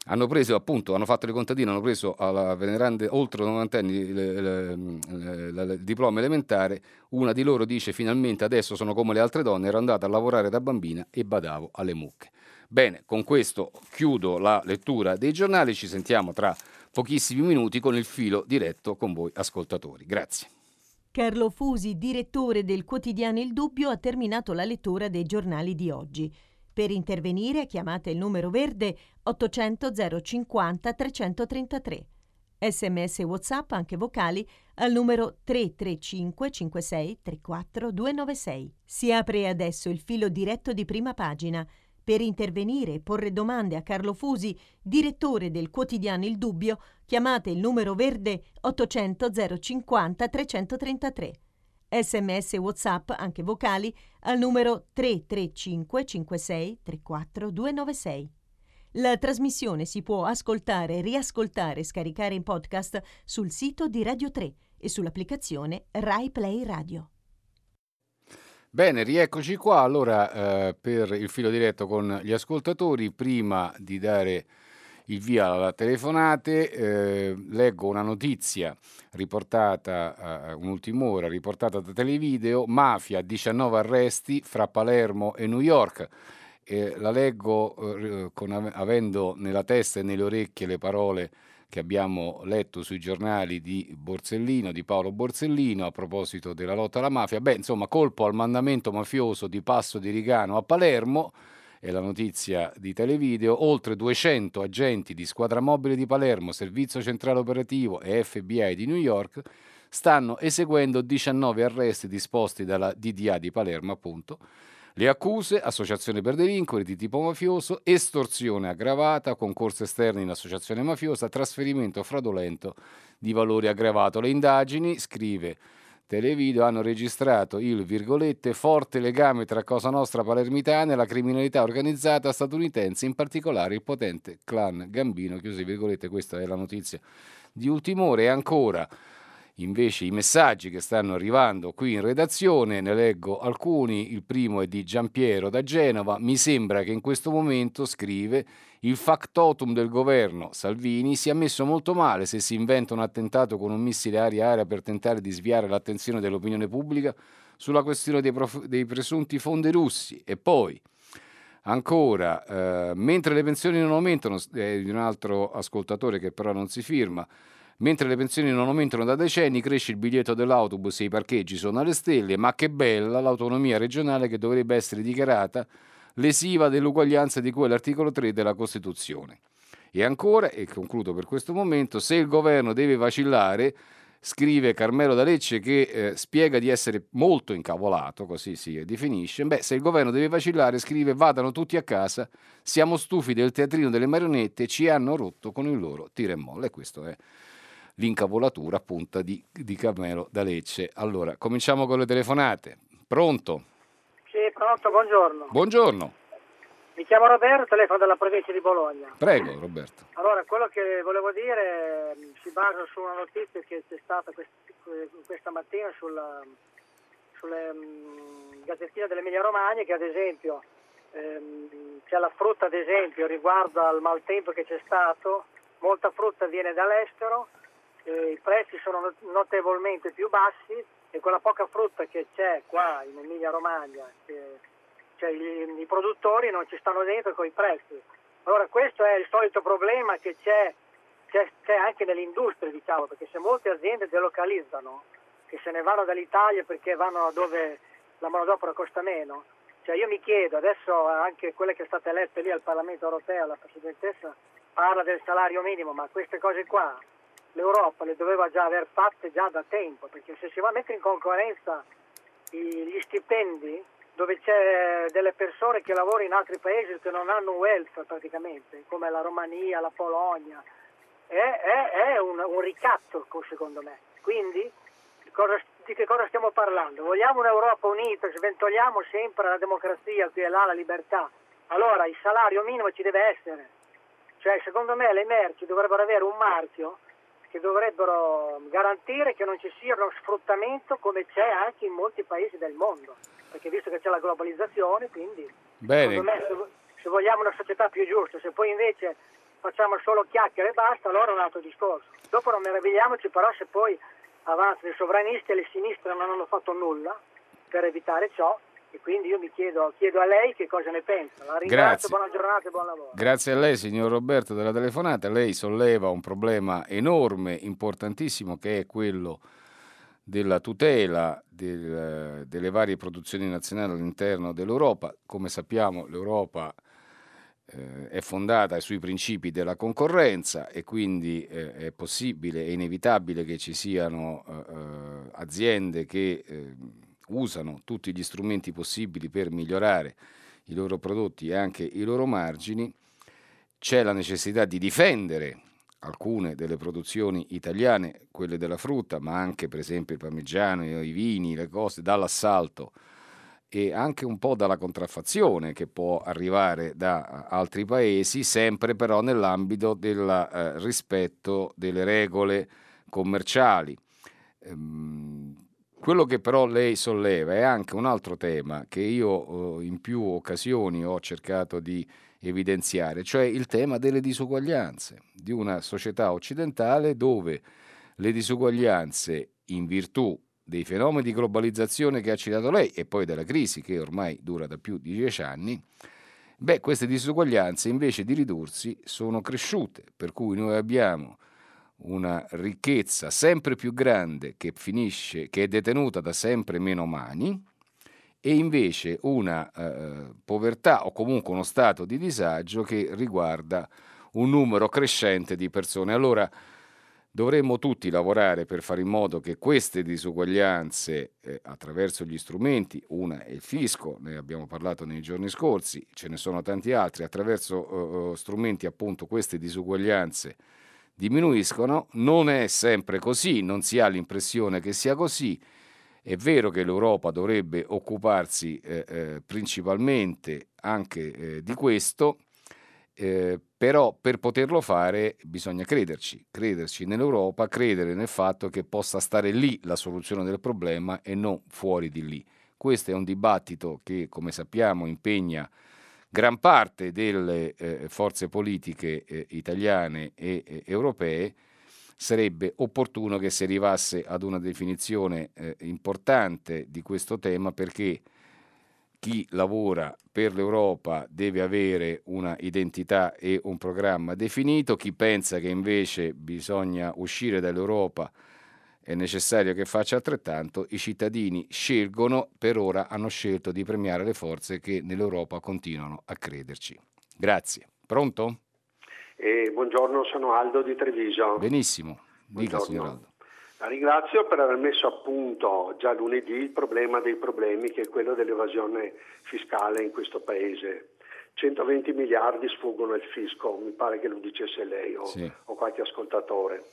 hanno preso appunto, hanno fatto le contadine, hanno preso alla venerande oltre 90 anni il diploma elementare, una di loro dice finalmente adesso sono come le altre donne, ero andata a lavorare da bambina e badavo alle mucche. Bene, con questo chiudo la lettura dei giornali, ci sentiamo tra pochissimi minuti con il filo diretto con voi ascoltatori. Grazie. Carlo Fusi, direttore del quotidiano Il Dubbio, ha terminato la lettura dei giornali di oggi. Per intervenire chiamate il numero verde 800 050 333. Sms e WhatsApp anche vocali al numero 335 56 34 296. Si apre adesso il filo diretto di prima pagina. Per intervenire e porre domande a Carlo Fusi, direttore del quotidiano Il Dubbio, chiamate il numero verde 800 050 333 sms e whatsapp, anche vocali, al numero 335 56 34 296. La trasmissione si può ascoltare, riascoltare e scaricare in podcast sul sito di Radio 3 e sull'applicazione Rai Play Radio. Bene, rieccoci qua. Allora, eh, per il filo diretto con gli ascoltatori, prima di dare il via alla telefonate, eh, leggo una notizia riportata, eh, un'ultima ora, riportata da Televideo, mafia, 19 arresti fra Palermo e New York. Eh, la leggo eh, con, avendo nella testa e nelle orecchie le parole che abbiamo letto sui giornali di Borsellino, di Paolo Borsellino, a proposito della lotta alla mafia. Beh, insomma, colpo al mandamento mafioso di Passo di Rigano a Palermo, è la notizia di Televideo, oltre 200 agenti di Squadra Mobile di Palermo, Servizio Centrale Operativo e FBI di New York stanno eseguendo 19 arresti disposti dalla DDA di Palermo, appunto, le accuse, associazione per delinquere di tipo mafioso, estorsione aggravata, concorso esterno in associazione mafiosa, trasferimento fraudolento di valore aggravato. Le indagini, scrive Televideo, hanno registrato il virgolette forte legame tra Cosa Nostra palermitana e la criminalità organizzata statunitense, in particolare il potente clan Gambino, chiuse virgolette, questa è la notizia di ultimo ora. E ancora invece i messaggi che stanno arrivando qui in redazione, ne leggo alcuni, il primo è di Giampiero da Genova, mi sembra che in questo momento, scrive, il factotum del governo Salvini sia messo molto male se si inventa un attentato con un missile aria-aria per tentare di sviare l'attenzione dell'opinione pubblica sulla questione dei, prof- dei presunti fondi russi e poi Ancora, eh, mentre le pensioni non aumentano, è di un altro ascoltatore che però non si firma, Mentre le pensioni non aumentano da decenni, cresce il biglietto dell'autobus e i parcheggi sono alle stelle, ma che bella l'autonomia regionale che dovrebbe essere dichiarata lesiva dell'uguaglianza di cui è l'articolo 3 della Costituzione. E ancora, e concludo per questo momento, se il governo deve vacillare, scrive Carmelo D'Alecce che eh, spiega di essere molto incavolato, così si definisce, beh, se il governo deve vacillare, scrive vadano tutti a casa, siamo stufi del teatrino delle marionette, ci hanno rotto con il loro tira e molla. E questo è l'incavolatura appunto di, di Carmelo da Lecce. Allora, cominciamo con le telefonate. Pronto? Sì, pronto, buongiorno. Buongiorno. Mi chiamo Roberto, telefono dalla provincia di Bologna. Prego, Roberto. Allora, quello che volevo dire mm, si basa su una notizia che c'è stata questa mattina sulla, sulle um, gazzettine dell'Emilia Romagna che ad esempio ehm, c'è la frutta ad esempio riguardo al maltempo che c'è stato, molta frutta viene dall'estero eh, i prezzi sono notevolmente più bassi e quella poca frutta che c'è qua in Emilia Romagna, cioè i, i, produttori non ci stanno dentro con i prezzi. Allora questo è il solito problema che c'è, c'è, c'è anche nell'industria, diciamo, perché se molte aziende delocalizzano, che se ne vanno dall'Italia perché vanno dove la manodopera costa meno, cioè io mi chiedo, adesso anche quella che è stata eletta lì al Parlamento europeo, la Presidentessa, parla del salario minimo, ma queste cose qua l'Europa le doveva già aver fatte già da tempo, perché se si va a mettere in concorrenza gli stipendi dove c'è delle persone che lavorano in altri paesi che non hanno welfare praticamente, come la Romania, la Polonia, è, è, è un, un, ricatto secondo me. Quindi cosa, di che cosa stiamo parlando? Vogliamo un'Europa unita, sventogliamo sempre la democrazia qui e là, la libertà. Allora il salario minimo ci deve essere. Cioè secondo me le merci dovrebbero avere un marchio che dovrebbero garantire che non ci sia uno sfruttamento come c'è anche in molti paesi del mondo, perché visto che c'è la globalizzazione, quindi Bene. Me, se, se vogliamo una società più giusta, se poi invece facciamo solo chiacchiere e basta, allora è un altro discorso. Dopo non meravigliamoci però se poi avanzano i sovranisti e le sinistre non hanno fatto nulla per evitare ciò e quindi io mi chiedo, chiedo, a lei che cosa ne pensa. La ringrazio, Grazie. buona giornata e buon lavoro. Grazie a lei signor Roberto della telefonata. Lei solleva un problema enorme, importantissimo, che è quello della tutela del, delle varie produzioni nazionali all'interno dell'Europa. Come sappiamo l'Europa eh, è fondata sui principi della concorrenza e quindi eh, è possibile, è inevitabile che ci siano eh, eh aziende che eh, usano tutti gli strumenti possibili per migliorare i loro prodotti e anche i loro margini, c'è la necessità di difendere alcune delle produzioni italiane, quelle della frutta, ma anche per esempio il parmigiano, i vini, le cose, dall'assalto e anche un po' dalla contraffazione che può arrivare da altri paesi, sempre però nell'ambito del eh, rispetto delle regole commerciali. Ehm, Quello che però lei solleva è anche un altro tema che io eh, in più occasioni ho cercato di evidenziare, cioè il tema delle disuguaglianze, di una società occidentale dove le disuguaglianze in virtù dei fenomeni di globalizzazione che ha citato lei e poi della crisi che ormai dura da più di dieci anni, beh, queste disuguaglianze invece di ridursi sono cresciute, per cui noi abbiamo una ricchezza sempre più grande che finisce, che è detenuta da sempre meno mani, e invece una eh, povertà o comunque uno stato di disagio che riguarda un numero crescente di persone. Allora dovremmo tutti lavorare per fare in modo che queste disuguaglianze eh, attraverso gli strumenti, una è il fisco, ne abbiamo parlato nei giorni scorsi, ce ne sono tanti altri, attraverso eh, strumenti appunto queste disuguaglianze diminuiscono, non è sempre così, non si ha l'impressione che sia così. È vero che l'Europa dovrebbe occuparsi eh, eh, principalmente anche eh, di questo, eh, però per poterlo fare bisogna crederci, crederci nell'Europa, credere nel fatto che possa stare lì la soluzione del problema e non fuori di lì. Questo è un dibattito che, come sappiamo, impegna gran parte delle eh, forze politiche eh, italiane e eh, europee, sarebbe opportuno che si arrivasse ad una definizione eh, importante di questo tema perché chi lavora per l'Europa deve avere una identità e un programma definito, chi pensa che invece bisogna uscire dall'Europa è necessario che faccia altrettanto, i cittadini scelgono, per ora hanno scelto di premiare le forze che nell'Europa continuano a crederci. Grazie. Pronto? Eh, buongiorno, sono Aldo di Treviso. Benissimo, dica buongiorno. signor Aldo. La ringrazio per aver messo a punto già lunedì il problema dei problemi che è quello dell'evasione fiscale in questo Paese. 120 miliardi sfuggono il fisco, mi pare che lo dicesse lei o, sì. o qualche ascoltatore.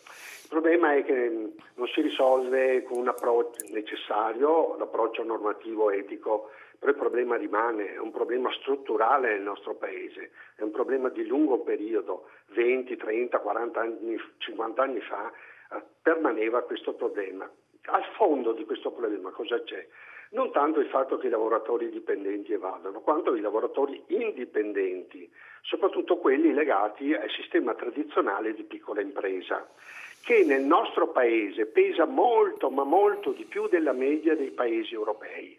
Il problema è che non si risolve con un approccio necessario, l'approccio normativo etico, però il problema rimane, è un problema strutturale nel nostro Paese, è un problema di lungo periodo, 20, 30, 40 anni, 50 anni fa eh, permaneva questo problema. Al fondo di questo problema cosa c'è? Non tanto il fatto che i lavoratori dipendenti evadano, quanto i lavoratori indipendenti, soprattutto quelli legati al sistema tradizionale di piccola impresa che nel nostro paese pesa molto, ma molto di più della media dei paesi europei.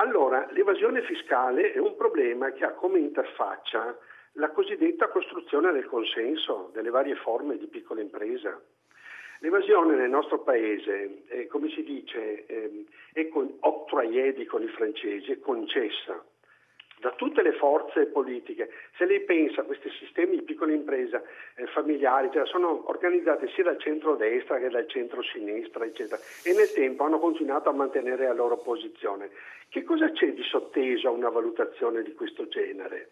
Allora, l'evasione fiscale è un problema che ha come interfaccia la cosiddetta costruzione del consenso delle varie forme di piccola impresa. L'evasione nel nostro paese, eh, come si dice, eh, è con, octroyé, dicono i francesi, è concessa da tutte le forze politiche. Se lei pensa a questi sistemi di piccola impresa eh, familiari, cioè sono organizzati sia dal centro-destra che dal centro-sinistra, eccetera, e nel tempo hanno continuato a mantenere la loro posizione. Che cosa c'è di sotteso a una valutazione di questo genere?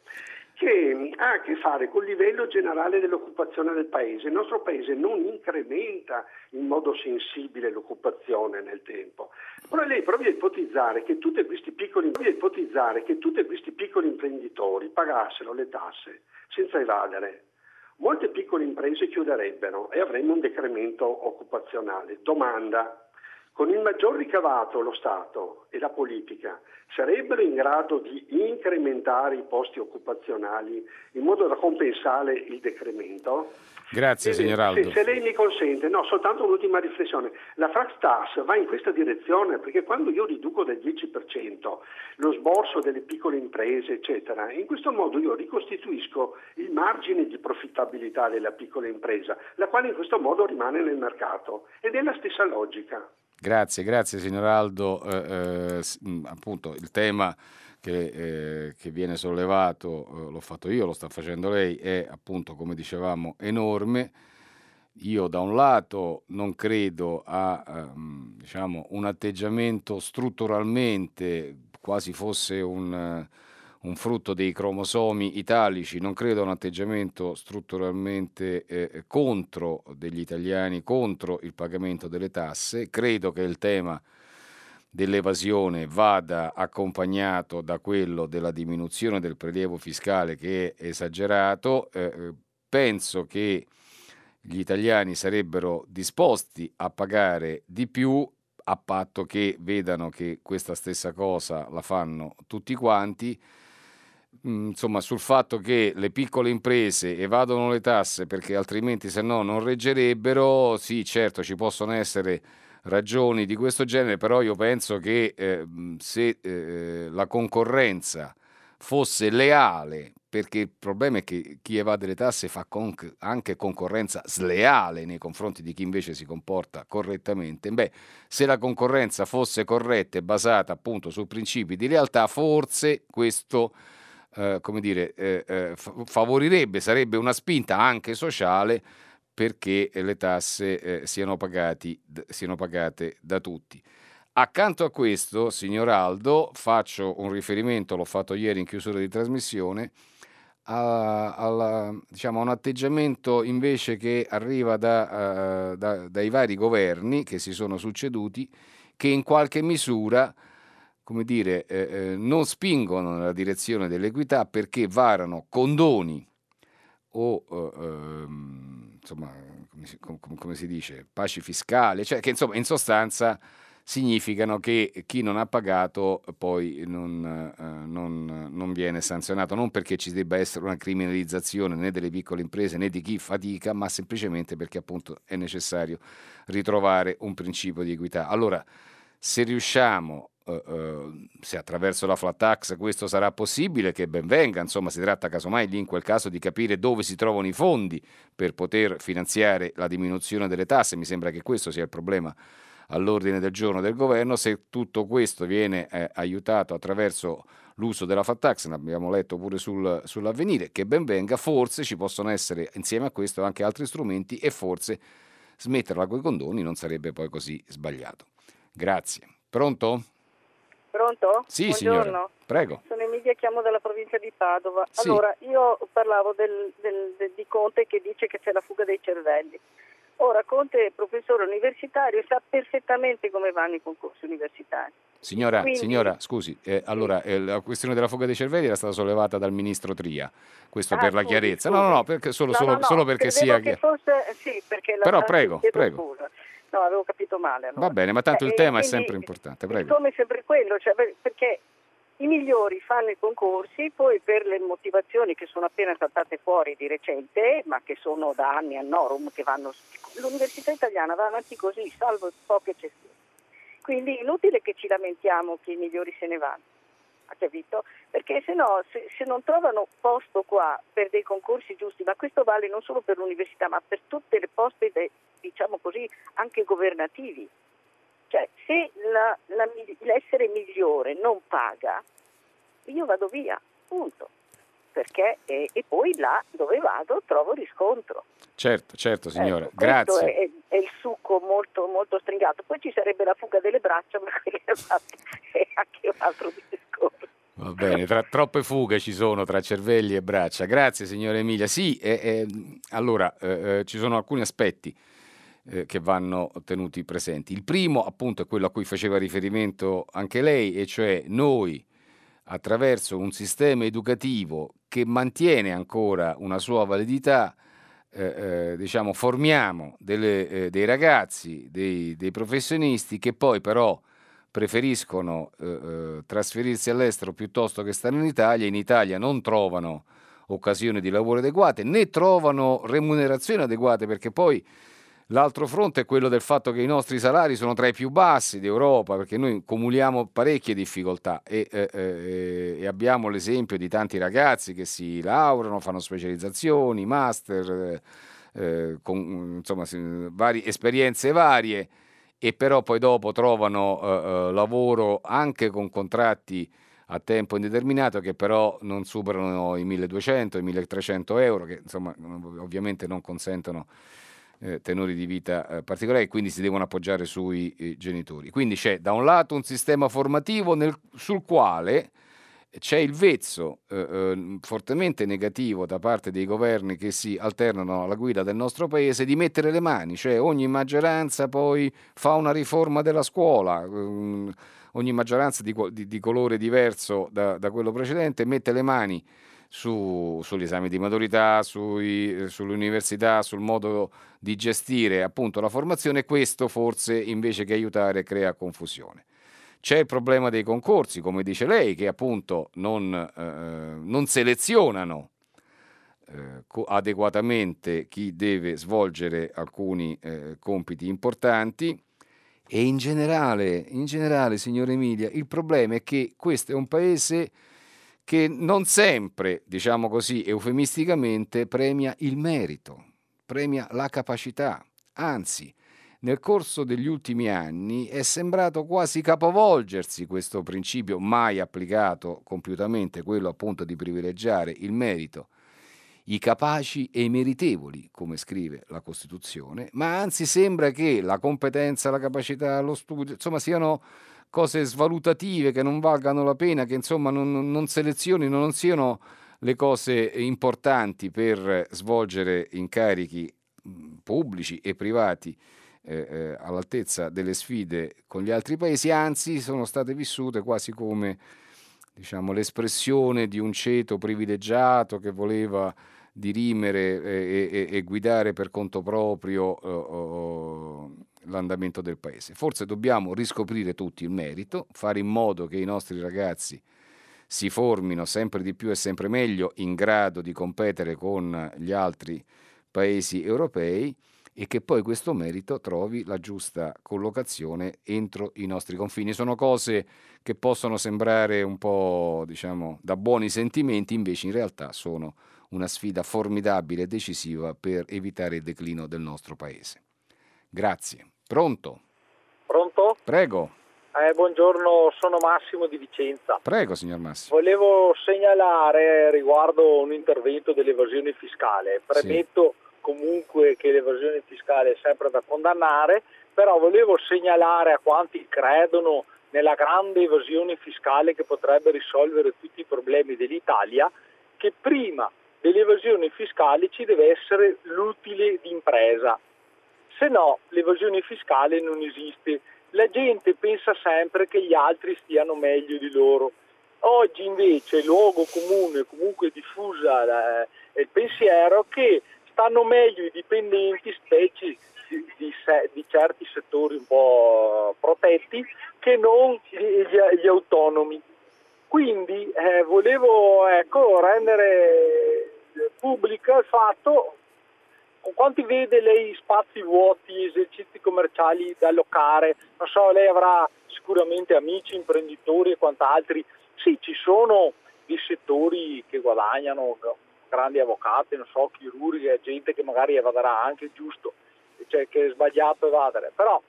Che ha a che fare col livello generale dell'occupazione del paese. Il nostro paese non incrementa in modo sensibile l'occupazione nel tempo. Però lei provi a ipotizzare che tutti questi piccoli, che tutti questi piccoli imprenditori pagassero le tasse senza evadere. Molte piccole imprese chiuderebbero e avremmo un decremento occupazionale. Domanda, con il maggior ricavato lo Stato e la politica sarebbero in grado di incrementare i posti occupazionali in modo da compensare il decremento? Grazie, se, signor Aldo. Se, se, lei mi consente, no, soltanto un'ultima riflessione. La Frax Tax va in questa direzione perché quando io riduco del 10% lo sborso delle piccole imprese, eccetera, in questo modo io ricostituisco il margine di profittabilità della piccola impresa, la quale in questo modo rimane nel mercato. Ed è la stessa logica. Grazie, grazie signor Aldo. Eh, eh, appunto il tema che, eh, che viene sollevato, eh, l'ho fatto io, lo sta facendo lei, è appunto come dicevamo enorme. Io da un lato non credo a ehm, diciamo, un atteggiamento strutturalmente quasi fosse un un frutto dei cromosomi italici, non credo a un atteggiamento strutturalmente eh, contro degli italiani, contro il pagamento delle tasse, credo che il tema dell'evasione vada accompagnato da quello della diminuzione del prelievo fiscale che è esagerato, eh, penso che gli italiani sarebbero disposti a pagare di più a patto che vedano che questa stessa cosa la fanno tutti quanti insomma, sul fatto che le piccole imprese evadono le tasse perché altrimenti se no non reggerebbero, sì, certo ci possono essere ragioni di questo genere, però io penso che eh, se eh, la concorrenza fosse leale, perché il problema è che chi evade le tasse fa conc- anche concorrenza sleale nei confronti di chi invece si comporta correttamente. Beh, se la concorrenza fosse corretta e basata appunto su principi di lealtà, forse questo eh, come dire, eh, eh favorirebbe, sarebbe una spinta anche sociale perché le tasse eh, siano, pagati, siano pagate da tutti. Accanto a questo, signor Aldo, faccio un riferimento, l'ho fatto ieri in chiusura di trasmissione, a, a, diciamo, un atteggiamento invece che arriva da, uh, da, dai vari governi che si sono succeduti, che in qualche misura come dire, eh, eh, non spingono nella direzione dell'equità perché varano condoni o eh, insomma, come si, come, si, dice, paci fiscali, cioè che insomma in sostanza significano che chi non ha pagato poi non, eh, non, non, viene sanzionato, non perché ci debba essere una criminalizzazione né delle piccole imprese né di chi fatica, ma semplicemente perché appunto è necessario ritrovare un principio di equità. Allora, se riusciamo Uh, uh, se attraverso la flat tax questo sarà possibile, che ben venga, insomma si tratta casomai lì in quel caso di capire dove si trovano i fondi per poter finanziare la diminuzione delle tasse, mi sembra che questo sia il problema all'ordine del giorno del governo, se tutto questo viene eh, aiutato attraverso l'uso della fat tax, ne abbiamo letto pure sul, sull'avvenire, che ben venga, forse ci possono essere insieme a questo anche altri strumenti e forse smetterla con i condoni non sarebbe poi così sbagliato. Grazie. Pronto? Pronto? Sì, Buongiorno. signora. Prego. Sono Emilia, chiamo dalla provincia di Padova. Sì. Allora, io parlavo del, del, del, di Conte che dice che c'è la fuga dei cervelli. Ora Conte, professore universitario, sa perfettamente come vanno i concorsi universitari. Signora, Quindi, signora scusi, eh, allora eh, la questione della fuga dei cervelli era stata sollevata dal ministro Tria, questo ah, per la chiarezza. Scusi. No, no, no, perché, solo, no, solo, no, solo perché sia... Che fosse, sì, perché Però prego, prego. Scusa. No, avevo capito male. Allora. Va bene, ma tanto eh, il tema è sempre importante, prego. Il tema è sempre quello, cioè, perché i migliori fanno i concorsi, poi per le motivazioni che sono appena saltate fuori di recente, ma che sono da anni a Norum, che vanno, l'università italiana va avanti così, salvo poche eccezioni. Quindi è inutile che ci lamentiamo che i migliori se ne vanno, capito? Perché se no, se, se non trovano posto qua per dei concorsi giusti, ma questo vale non solo per l'università, ma per tutte le poste, de, diciamo così, anche governativi, cioè, se la, la, l'essere migliore non paga, io vado via, punto. Perché, e, e, poi là dove vado trovo riscontro. Certo, certo signora, ecco, grazie. È, è, il succo molto, molto stringato. Poi ci sarebbe la fuga delle braccia, ma è anche un altro discorso. Va bene, tra, troppe fughe ci sono tra cervelli e braccia. Grazie signora Emilia. Sì, eh, eh, allora eh, eh ci sono alcuni aspetti eh, che vanno tenuti presenti. Il primo, appunto, è quello a cui faceva riferimento anche lei, e cioè noi, attraverso un sistema educativo che mantiene ancora una sua validità, eh, eh, diciamo, formiamo delle, eh, dei ragazzi, dei, dei, professionisti che poi però preferiscono eh, eh, trasferirsi all'estero piuttosto che stare in Italia, in Italia non trovano occasioni di lavoro adeguate né trovano remunerazioni adeguate perché poi L'altro fronte è quello del fatto che i nostri salari sono tra i più bassi d'Europa, perché noi cumuliamo parecchie difficoltà e, eh, eh, e abbiamo l'esempio di tanti ragazzi che si laureano, fanno specializzazioni, master, eh, con insomma, varie, esperienze varie e però poi dopo trovano eh, eh, lavoro anche con contratti a tempo indeterminato che però non superano i 1200, i 1300 euro, che insomma ovviamente non consentono eh, tenori di vita eh, particolari e quindi si devono appoggiare sui eh, genitori. Quindi c'è da un lato un sistema formativo nel, sul quale c'è il vezzo eh, eh, fortemente negativo da parte dei governi che si alternano alla guida del nostro paese di mettere le mani, cioè ogni maggioranza poi fa una riforma della scuola, ehm, ogni maggioranza di, di, di colore diverso da, da quello precedente mette le mani su, sugli esami di maturità, sui, sull'università, sul modo di gestire appunto la formazione, questo forse invece che aiutare crea confusione. C'è il problema dei concorsi, come dice lei, che appunto non, eh, non selezionano eh, adeguatamente chi deve svolgere alcuni eh, compiti importanti e in generale, in generale, signora Emilia, il problema è che questo è un paese che non sempre, diciamo così, eufemisticamente, premia il merito, premia la capacità. Anzi, nel corso degli ultimi anni è sembrato quasi capovolgersi questo principio mai applicato compiutamente, quello appunto di privilegiare il merito, i capaci e i meritevoli, come scrive la Costituzione, ma anzi sembra che la competenza, la capacità, lo studio, insomma, siano cose svalutative che non valgano la pena, che insomma non, non selezionino, non siano le cose importanti per svolgere incarichi pubblici e privati eh, eh, all'altezza delle sfide con gli altri paesi, anzi sono state vissute quasi come diciamo, l'espressione di un ceto privilegiato che voleva dirimere eh, e, e, guidare per conto proprio eh, l'andamento del paese. Forse dobbiamo riscoprire tutti il merito, fare in modo che i nostri ragazzi si formino sempre di più e sempre meglio in grado di competere con gli altri paesi europei e che poi questo merito trovi la giusta collocazione entro i nostri confini. Sono cose che possono sembrare un po', diciamo, da buoni sentimenti, invece in realtà sono una sfida formidabile e decisiva per evitare il declino del nostro paese. Grazie. Pronto? Pronto? Prego. Eh, buongiorno, sono Massimo di Vicenza. Prego, signor Massimo. Volevo segnalare riguardo un intervento dell'evasione fiscale. Premetto sì. comunque che l'evasione fiscale è sempre da condannare, però volevo segnalare a quanti credono nella grande evasione fiscale che potrebbe risolvere tutti i problemi dell'Italia che prima delle evasioni fiscali ci deve essere l'utile d'impresa, se no l'evasione fiscale non esiste. La gente pensa sempre che gli altri stiano meglio di loro. Oggi invece il luogo comune, comunque diffusa eh, il pensiero che stanno meglio i dipendenti, specie di, di, di, certi settori un po' protetti, che non gli, gli, autonomi. Quindi eh, volevo ecco, rendere pubblica il fatto quanti vede lei spazi vuoti, esercizi commerciali da allocare? Non so, lei avrà sicuramente amici, imprenditori e quant'altri. Sì, ci sono dei settori che guadagnano, grandi avvocati, non so, chirurghi, gente che magari evadrà anche giusto, cioè che è sbagliato evadere, però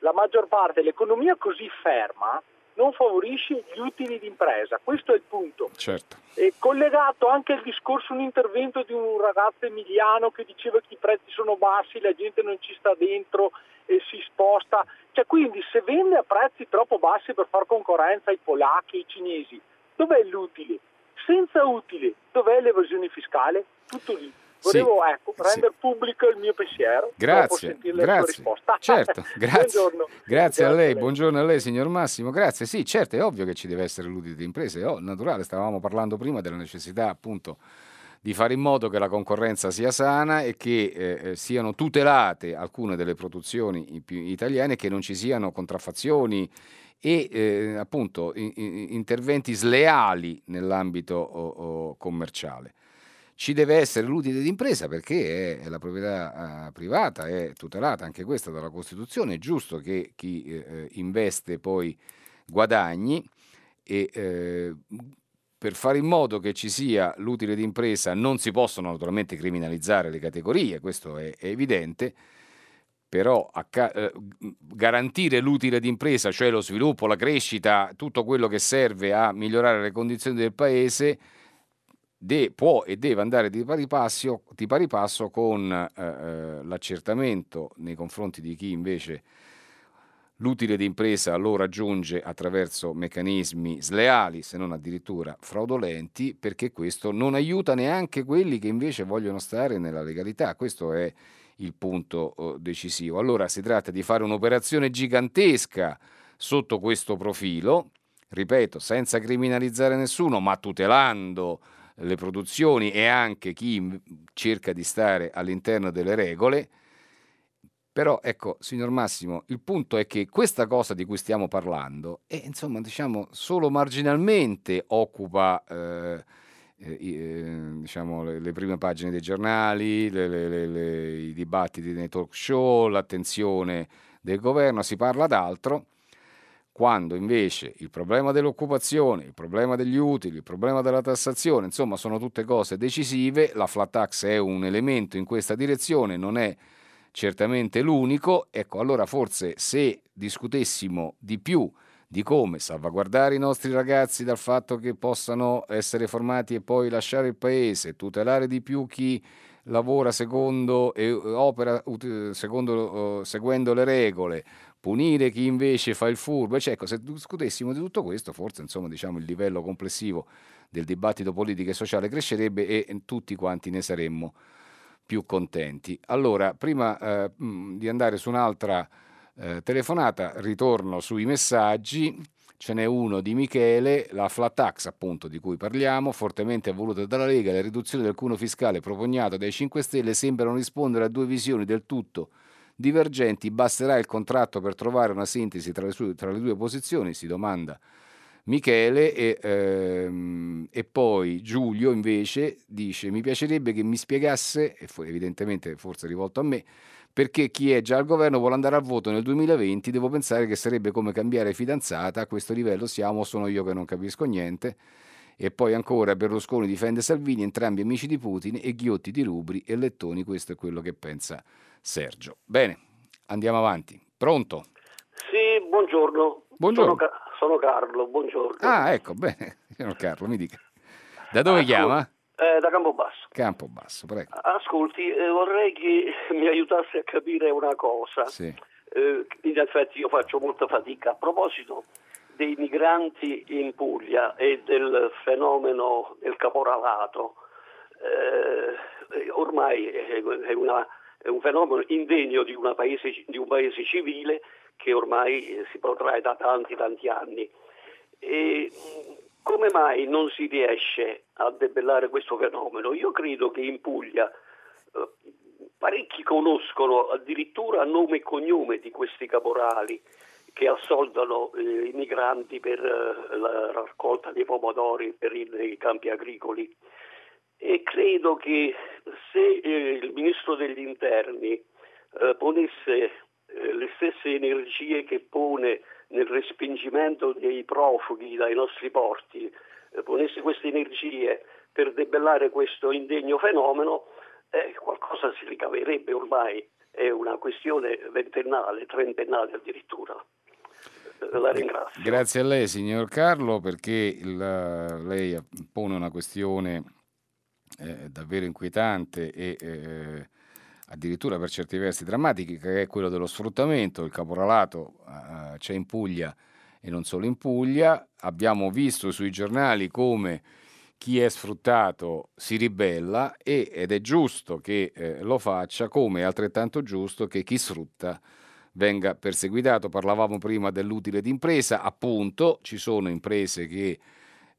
la maggior parte dell'economia così ferma non favorisce gli utili d'impresa, questo è il punto. Certo. E collegato anche al discorso, un intervento di un ragazzo emiliano che diceva che i prezzi sono bassi, la gente non ci sta dentro e si sposta, cioè quindi se vende a prezzi troppo bassi per far concorrenza ai polacchi e ai cinesi, dov'è l'utile? Senza utile, dov'è l'evasione fiscale? Tutto lì. Volevo sì, ecco, rendere sì. pubblico il mio pensiero. Grazie, grazie. Certo, grazie. Buongiorno. Grazie a lei, buongiorno a lei signor Massimo. Grazie, sì, certo, è ovvio che ci deve essere l'utile di imprese, è naturale, stavamo parlando prima della necessità appunto di fare in modo che la concorrenza sia sana e che eh, eh siano tutelate alcune delle produzioni italiane, che non ci siano contraffazioni e eh, appunto in, in, interventi sleali nell'ambito o, o commerciale ci deve essere l'utile d'impresa perché è, la proprietà uh, privata, è tutelata anche questa dalla Costituzione, è giusto che chi eh, investe poi guadagni e eh, per fare in modo che ci sia l'utile d'impresa non si possono naturalmente criminalizzare le categorie, questo è, evidente, però eh, garantire l'utile d'impresa, cioè lo sviluppo, la crescita, tutto quello che serve a migliorare le condizioni del paese, de, può e deve andare di pari, passo, di pari passo con eh, eh, l'accertamento nei confronti di chi invece l'utile d'impresa lo raggiunge attraverso meccanismi sleali, se non addirittura fraudolenti, perché questo non aiuta neanche quelli che invece vogliono stare nella legalità. Questo è il punto eh, decisivo. Allora si tratta di fare un'operazione gigantesca sotto questo profilo, ripeto, senza criminalizzare nessuno, ma tutelando le produzioni e anche chi cerca di stare all'interno delle regole. Però ecco, signor Massimo, il punto è che questa cosa di cui stiamo parlando, è, insomma, diciamo, solo marginalmente occupa eh, eh, eh, diciamo, le, le, prime pagine dei giornali, le, le, i dibattiti nei talk show, l'attenzione del governo, si parla d'altro quando invece il problema dell'occupazione, il problema degli utili, il problema della tassazione, insomma sono tutte cose decisive, la flat tax è un elemento in questa direzione, non è certamente l'unico, ecco allora forse se discutessimo di più di come salvaguardare i nostri ragazzi dal fatto che possano essere formati e poi lasciare il paese, tutelare di più chi lavora secondo e opera secondo, seguendo le regole, punire chi invece fa il furbo, cioè, ecco, se discutessimo di tutto questo, forse insomma, diciamo, il livello complessivo del dibattito politico e sociale crescerebbe e tutti quanti ne saremmo più contenti. Allora, prima eh, di andare su un'altra eh, telefonata, ritorno sui messaggi. Ce n'è uno di Michele, la flat tax appunto di cui parliamo, fortemente voluta dalla Lega, le riduzioni del cuneo fiscale propugnato dai 5 Stelle sembrano rispondere a due visioni del tutto divergenti, basterà il contratto per trovare una sintesi tra le, sue, tra le due posizioni, si domanda Michele e, ehm, e, poi Giulio invece dice mi piacerebbe che mi spiegasse, e evidentemente forse rivolto a me, perché chi è già al governo vuole andare al voto nel 2020, devo pensare che sarebbe come cambiare fidanzata, a questo livello siamo, sono io che non capisco niente. E poi ancora Berlusconi difende Salvini, entrambi amici di Putin, e Ghiotti di Rubri e Lettoni, questo è quello che pensa Sergio. Bene, andiamo avanti. Pronto? Sì, buongiorno. Buongiorno. Sono, sono Carlo, buongiorno. Ah, ecco, bene. Signor Carlo, mi dica. Da dove Ascol- chiama? Eh, da Campobasso. Campobasso, prego. Ascolti, eh, vorrei che mi aiutasse a capire una cosa. Sì. Eh, in effetti io faccio molta fatica. A proposito dei migranti in Puglia e del fenomeno del caporalato, eh, ormai è, una, è, un fenomeno indegno di, paese, di, un paese civile che ormai si protrae da tanti tanti anni. E, come mai non si riesce a debellare questo fenomeno? Io credo che in Puglia eh, parecchi conoscono addirittura nome e cognome di questi caporali che assoldano eh, i migranti per eh, la raccolta dei pomodori per i, i campi agricoli. E credo che se eh, il ministro degli interni eh, ponesse eh, le stesse energie che pone nel respingimento dei profughi dai nostri porti, eh, ponesse queste energie per debellare questo indegno fenomeno, eh, qualcosa si ricaverebbe ormai, è una questione ventennale, trentennale addirittura. Eh. Grazie a lei, signor Carlo, perché il, lei pone una questione eh, davvero inquietante e eh, addirittura per certi versi drammatiche, che è quello dello sfruttamento. Il caporalato eh, c'è in Puglia e non solo in Puglia. Abbiamo visto sui giornali come chi è sfruttato si ribella e, ed è giusto che eh, lo faccia, come è altrettanto giusto che chi sfrutta venga perseguitato. Parlavamo prima dell'utile d'impresa, appunto ci sono imprese che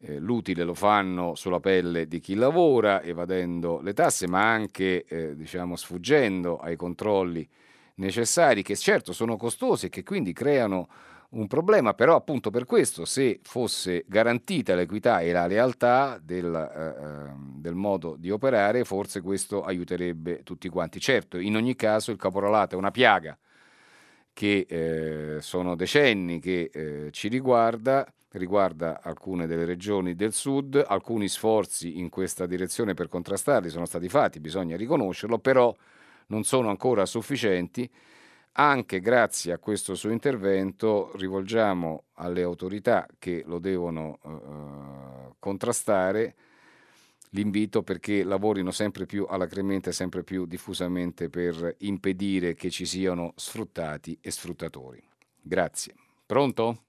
eh, l'utile lo fanno sulla pelle di chi lavora, evadendo le tasse, ma anche eh, diciamo, sfuggendo ai controlli necessari, che certo sono costosi e che quindi creano un problema, però appunto per questo se fosse garantita l'equità e la lealtà del, eh, ehm, del, modo di operare, forse questo aiuterebbe tutti quanti. Certo, in ogni caso il caporalato è una piaga che eh, sono decenni che eh, ci riguarda riguarda alcune delle regioni del sud, alcuni sforzi in questa direzione per contrastarli sono stati fatti, bisogna riconoscerlo, però non sono ancora sufficienti. Anche grazie a questo suo intervento rivolgiamo alle autorità che lo devono uh, contrastare l'invito perché lavorino sempre più alacremente e sempre più diffusamente per impedire che ci siano sfruttati e sfruttatori. Grazie. Pronto?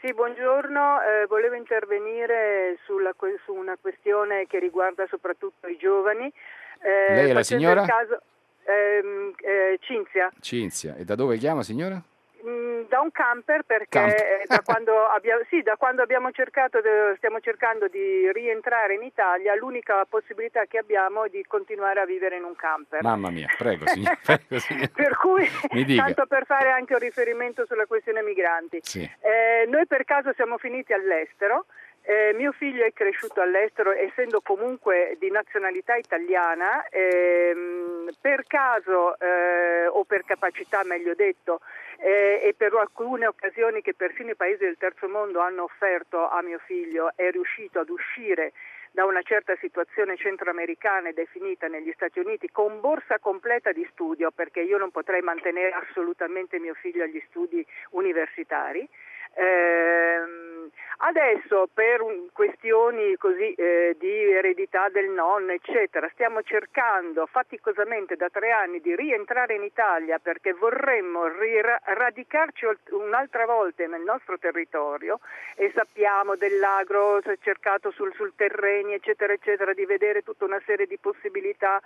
Sì, buongiorno, eh, volevo intervenire sulla, su una questione che riguarda soprattutto i giovani. Eh, Lei è la signora? Caso, ehm, eh, Cinzia. Cinzia, e da dove chiama signora? Mm, da un camper perché camper. Da, quando abbiamo, sì, da, quando abbiamo, cercato, stiamo cercando di rientrare in Italia, l'unica possibilità che abbiamo è di continuare a vivere in un camper. Mamma mia, prego signor. Prego, signor. per cui, tanto per fare anche un riferimento sulla questione migranti, sì. eh, noi per caso siamo finiti all'estero. Eh, mio figlio è cresciuto all'estero, essendo comunque di nazionalità italiana, ehm, per caso eh, o per capacità, meglio detto, eh, e per alcune occasioni che persino i paesi del terzo mondo hanno offerto a mio figlio, è riuscito ad uscire da una certa situazione centroamericana e definita negli Stati Uniti con borsa completa di studio, perché io non potrei mantenere assolutamente mio figlio agli studi universitari. Eh, adesso per questioni così, eh, di eredità del nonno, eccetera, stiamo cercando faticosamente da tre anni di rientrare in Italia perché vorremmo radicarci un'altra volta nel nostro territorio e sappiamo dell'agro, si è cercato sul, sul terreni, eccetera, eccetera, di vedere tutta una serie di possibilità,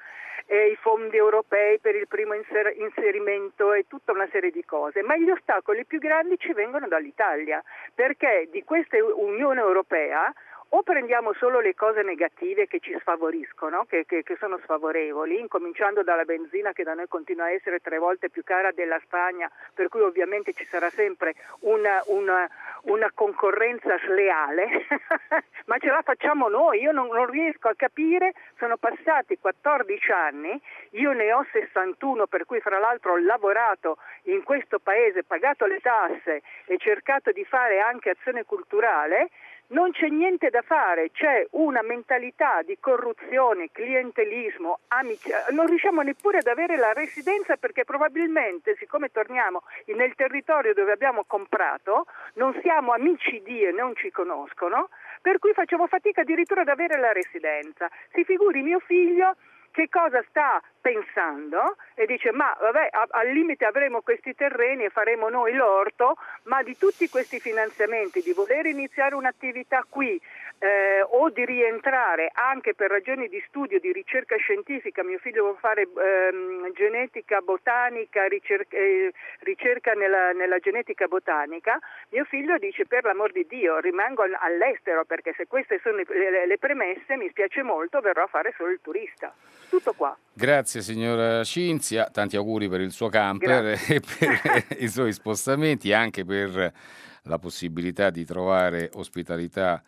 eh, i fondi europei per il primo inser- inserimento e tutta una serie di cose, ma gli ostacoli più grandi ci vengono dall'Italia. Italia, perché di questa Unione Europea o prendiamo solo le cose negative che ci sfavoriscono, che, che, che, sono sfavorevoli, incominciando dalla benzina che da noi continua a essere tre volte più cara della Spagna, per cui ovviamente ci sarà sempre una, una, una concorrenza sleale, ma ce la facciamo noi, io non, non, riesco a capire, sono passati 14 anni, io ne ho 61, per cui fra l'altro ho lavorato in questo paese, pagato le tasse e cercato di fare anche azione culturale, non c'è niente da fare, c'è una mentalità di corruzione, clientelismo, amici- non riusciamo neppure ad avere la residenza perché probabilmente, siccome torniamo nel territorio dove abbiamo comprato, non siamo amici di e non ci conoscono, per cui facciamo fatica addirittura ad avere la residenza. Si figuri mio figlio che cosa sta pensando? E dice ma vabbè al limite avremo questi terreni e faremo noi l'orto, ma di tutti questi finanziamenti, di voler iniziare un'attività qui eh, o di rientrare anche per ragioni di studio, di ricerca scientifica, mio figlio vuole fare ehm, genetica botanica, ricerca, eh, ricerca nella, nella, genetica botanica, mio figlio dice per l'amor di Dio rimango all'estero perché se queste sono le, le premesse mi spiace molto, verrò a fare solo il turista. Tutto qua. Grazie signora Cinzia, tanti auguri per il suo camper Grazie. e per i suoi spostamenti, anche per la possibilità di trovare ospitalità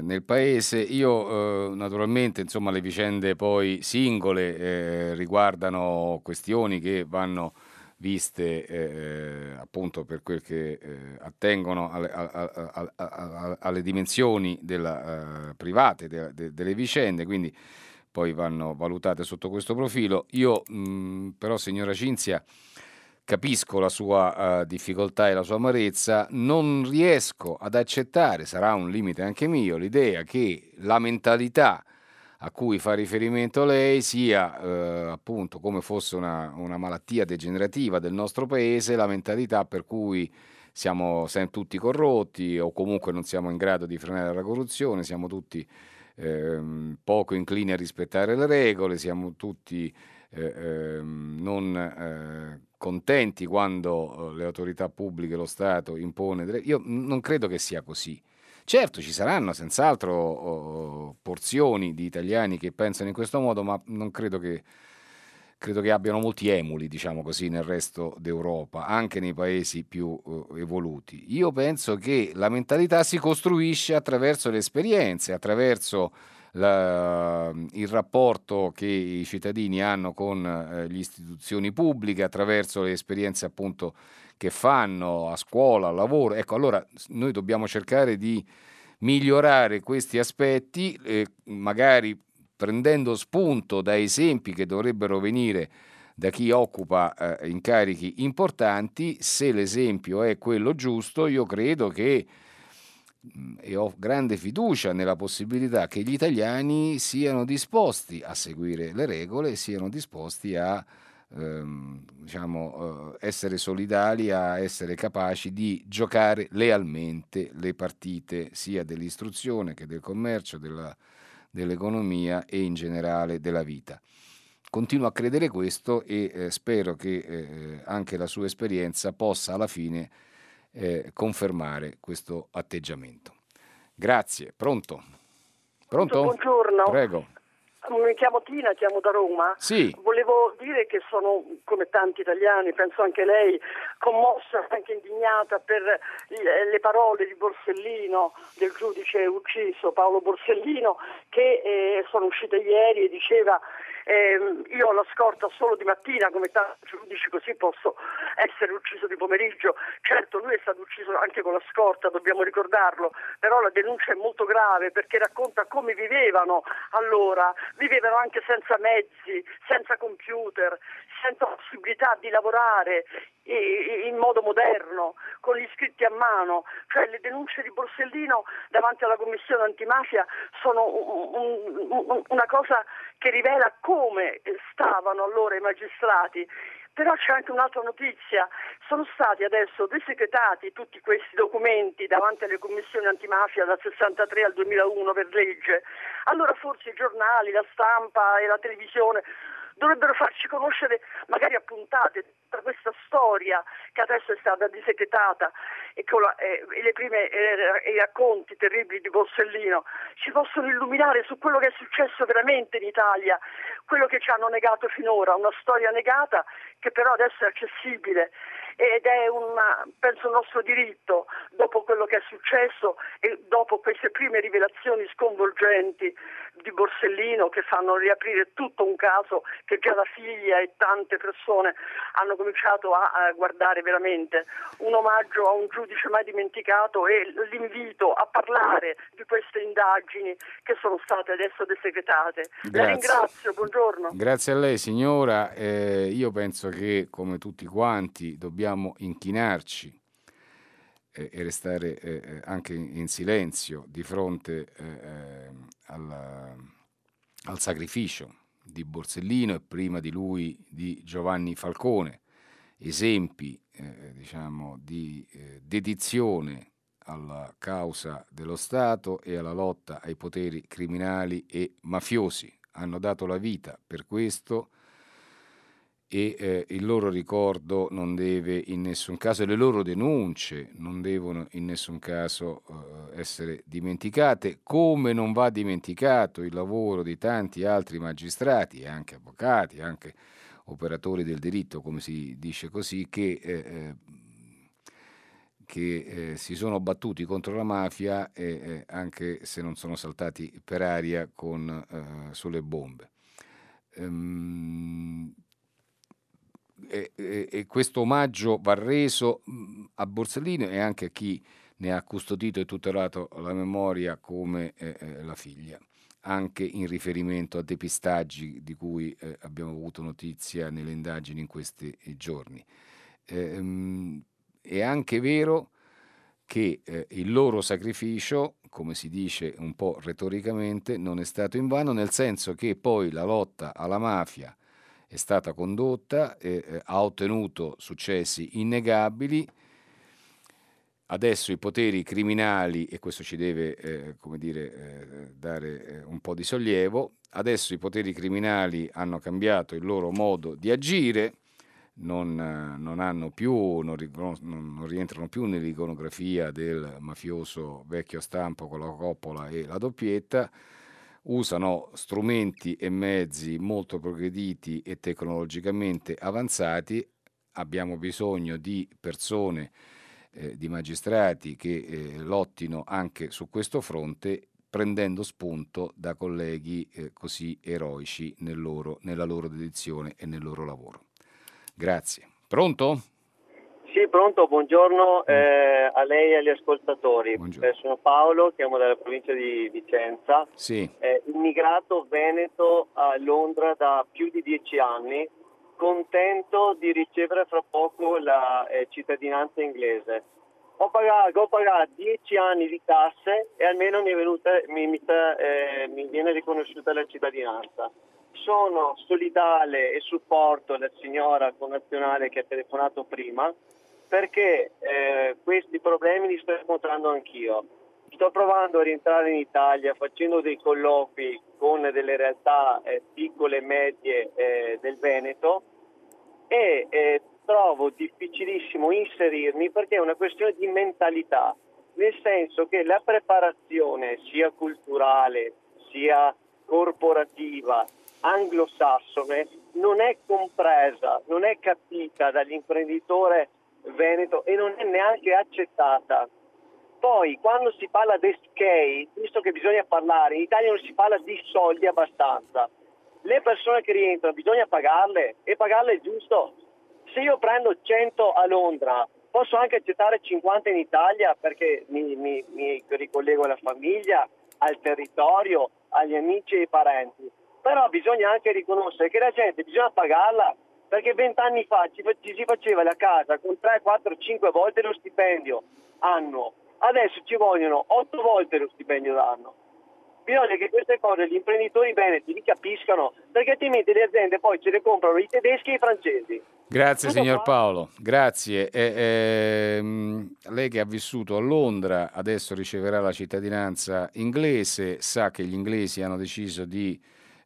nel paese. Io eh, naturalmente, insomma, le vicende poi singole eh, riguardano questioni che vanno viste eh, appunto per quel che attengono alle, alle, alle, alle dimensioni della, private de, de, delle vicende, quindi poi vanno valutate sotto questo profilo. Io mh, però, signora Cinzia, capisco la sua uh, difficoltà e la sua amarezza, non riesco ad accettare, sarà un limite anche mio, l'idea che la mentalità a cui fa riferimento lei sia uh, appunto come fosse una, una, malattia degenerativa del nostro paese, la mentalità per cui siamo, siamo tutti corrotti o comunque non siamo in grado di frenare la corruzione, siamo tutti eh, poco inclini a rispettare le regole, siamo tutti eh, ehm, non eh, contenti quando eh, le autorità pubbliche, lo Stato impone. Delle... Io non credo che sia così. Certo, ci saranno senz'altro oh, porzioni di italiani che pensano in questo modo, ma non credo che, credo che abbiano molti emuli, diciamo così, nel resto d'Europa, anche nei paesi più uh, evoluti. Io penso che la mentalità si costruisce attraverso le esperienze, attraverso la, il rapporto che i cittadini hanno con eh, le istituzioni pubbliche attraverso le esperienze appunto che fanno a scuola, al lavoro. Ecco, allora noi dobbiamo cercare di migliorare questi aspetti, eh, magari prendendo spunto da esempi che dovrebbero venire da chi occupa eh, incarichi importanti, se l'esempio è quello giusto, io credo che e ho grande fiducia nella possibilità che gli italiani siano disposti a seguire le regole siano disposti a ehm, diciamo, eh, essere solidali, a essere capaci di giocare lealmente le partite sia dell'istruzione che del commercio, della, dell'economia e in generale della vita. continuo a credere questo e eh, spero che eh, anche la sua esperienza possa alla fine eh, confermare questo atteggiamento. Grazie, pronto? Pronto? Buongiorno. Prego. Mi chiamo Tina, chiamo da Roma. Sì. Volevo dire che sono, come tanti italiani, penso anche lei, commossa, anche indignata per le parole di Borsellino, del giudice ucciso Paolo Borsellino, che eh, sono uscite ieri e diceva eh, io la scorta solo di mattina, come tanti giudici, così posso essere ucciso di pomeriggio. Certo, lui è stato ucciso anche con la scorta, dobbiamo ricordarlo, però la denuncia è molto grave perché racconta come vivevano allora, vivevano anche senza mezzi, senza computer, senza possibilità di lavorare in modo moderno, con gli iscritti a mano, cioè le denunce di Borsellino davanti alla Commissione antimafia sono un, un, una cosa che rivela come stavano allora i magistrati. Però c'è anche un'altra notizia, sono stati adesso desecretati tutti questi documenti davanti alle commissioni antimafia dal 63 al 2001 per legge. Allora forse i giornali, la stampa e la televisione dovrebbero farci conoscere magari a puntate tutta questa storia che adesso è stata disecretata e con la, eh, le prime eh, i racconti terribili di Borsellino ci possono illuminare su quello che è successo veramente in Italia, quello che ci hanno negato finora, una storia negata che però adesso è accessibile ed è una, penso un nostro diritto dopo quello che è successo e dopo queste prime rivelazioni sconvolgenti di Borsellino che fanno riaprire tutto un caso che già la figlia e tante persone hanno cominciato a, a guardare veramente. Un omaggio a un giudice mai dimenticato e l'invito a parlare di queste indagini che sono state adesso desegretate. La ringrazio, buongiorno. Grazie a lei signora, eh, io penso che come tutti quanti dobbiamo inchinarci e restare eh, anche in silenzio di fronte eh, ehm, al, al sacrificio di Borsellino e prima di lui di Giovanni Falcone, esempi eh, diciamo, di eh, dedizione alla causa dello Stato e alla lotta ai poteri criminali e mafiosi. Hanno dato la vita per questo e eh, il loro ricordo non deve in nessun caso, le loro denunce non devono in nessun caso eh, essere dimenticate, come non va dimenticato il lavoro di tanti altri magistrati anche avvocati, anche operatori del diritto, come si dice così, che, eh, eh che eh, si sono battuti contro la mafia eh, anche se non sono saltati per aria con, sulle bombe. Um, e, e, questo omaggio va reso a Borsellino e anche a chi ne ha custodito e tutelato la memoria come eh, eh, la figlia, anche in riferimento a depistaggi di cui eh, abbiamo avuto notizia nelle indagini in questi giorni. Ehm, è anche vero che eh, il loro sacrificio, come si dice un po' retoricamente, non è stato invano, nel senso che poi la lotta alla mafia è stata condotta, eh, ha ottenuto successi innegabili. Adesso i poteri criminali, e questo ci deve eh, dire, eh, dare eh, un po' di sollievo, adesso i poteri criminali hanno cambiato il loro modo di agire, non, non, più, non, non rientrano più nell'iconografia del mafioso vecchio stampo con la coppola e la doppietta, usano strumenti e mezzi molto progrediti e tecnologicamente avanzati, abbiamo bisogno di persone, eh, di magistrati che eh, lottino anche su questo fronte prendendo spunto da colleghi eh, così eroici nel loro, nella loro dedizione e nel loro lavoro. Grazie. Pronto? Sì, pronto, buongiorno mm. eh, a lei e agli ascoltatori. Eh, sono Paolo, chiamo dalla provincia di Vicenza, sì. eh, immigrato veneto a Londra da più di dieci anni, contento di ricevere fra poco la eh, cittadinanza inglese. Ho pagato, ho pagato, dieci anni di tasse e almeno mi, è venuta, mi, mi, eh, mi viene riconosciuta la cittadinanza sono solidale e supporto la signora connazionale che ha telefonato prima perché eh, questi problemi li sto incontrando anch'io. sto provando a rientrare in Italia facendo dei colloqui con delle realtà eh, piccole e medie eh, del Veneto e eh, trovo difficilissimo inserirmi perché è una questione di mentalità, nel senso che la preparazione sia culturale sia corporativa anglosassone non è compresa, non è capita dall'imprenditore veneto e non è neanche accettata. Poi quando si parla di skate, visto che bisogna parlare, in Italia non si parla di soldi abbastanza. Le persone che rientrano bisogna pagarle e pagarle giusto. Se io prendo 100 a Londra, posso anche accettare 50 in Italia perché mi, mi, mi ricollego alla famiglia, al territorio, agli amici e ai parenti. Però bisogna anche riconoscere che la gente bisogna pagarla perché vent'anni fa ci, ci si faceva la casa con 3, 4, 5 volte lo stipendio anno adesso ci vogliono otto volte lo stipendio d'anno. Bisogna che queste cose gli imprenditori veneti li capiscano, perché altrimenti le aziende poi ce le comprano i tedeschi e i francesi. Grazie Tutto signor fa? Paolo, grazie. Eh, eh, lei che ha vissuto a Londra adesso riceverà la cittadinanza inglese, sa che gli inglesi hanno deciso di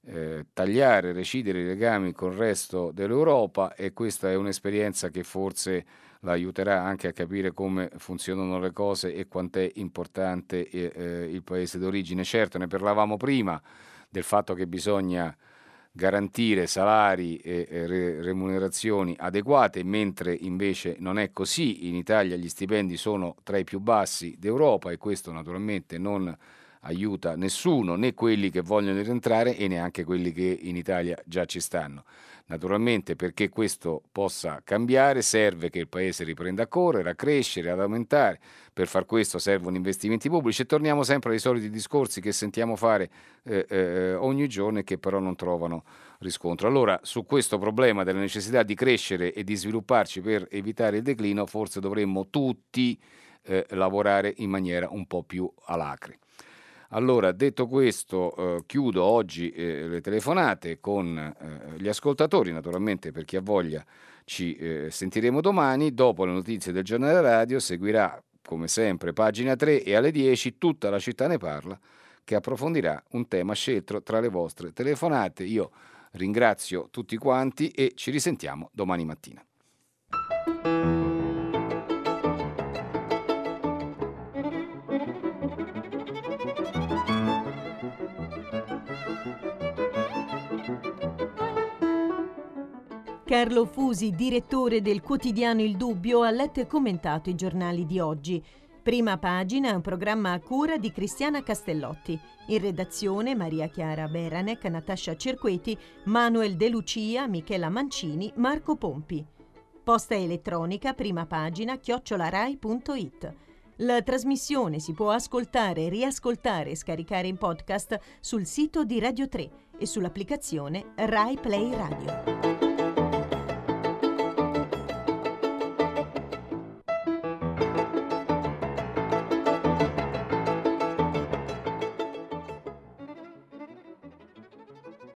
eh, tagliare, recidere i legami con il resto dell'Europa e questa è un'esperienza che forse l'aiuterà anche a capire come funzionano le cose e quant'è importante eh, eh, il paese d'origine. Certo, ne parlavamo prima del fatto che bisogna garantire salari e remunerazioni adeguate, mentre invece non è così. In Italia gli stipendi sono tra i più bassi d'Europa e questo naturalmente non aiuta nessuno, né quelli che vogliono rientrare e neanche quelli che in Italia già ci stanno. Naturalmente perché questo possa cambiare serve che il Paese riprenda a correre, a crescere, ad aumentare. Per far questo servono investimenti pubblici e torniamo sempre ai soliti discorsi che sentiamo fare eh, eh, ogni giorno e che però non trovano riscontro. Allora su questo problema della necessità di crescere e di svilupparci per evitare il declino forse dovremmo tutti eh, lavorare in maniera un po' più alacre. Allora, detto questo, eh, chiudo oggi eh, le telefonate con eh, gli ascoltatori, naturalmente per chi ha voglia ci eh, sentiremo domani, dopo le notizie del giornale radio seguirà come sempre pagina 3 e alle 10 tutta la città ne parla che approfondirà un tema scelto tra le vostre telefonate. Io ringrazio tutti quanti e ci risentiamo domani mattina. Carlo Fusi, direttore del quotidiano Il Dubbio, ha letto e commentato i giornali di oggi. Prima pagina un programma a cura di Cristiana Castellotti. In redazione Maria Chiara Beranec, Natascia Cerqueti, Manuel De Lucia, Michela Mancini, Marco Pompi. Posta elettronica, prima pagina, chiocciolarai.it. La trasmissione si può ascoltare, riascoltare e scaricare in podcast sul sito di Radio 3 e sull'applicazione Rai Play Radio.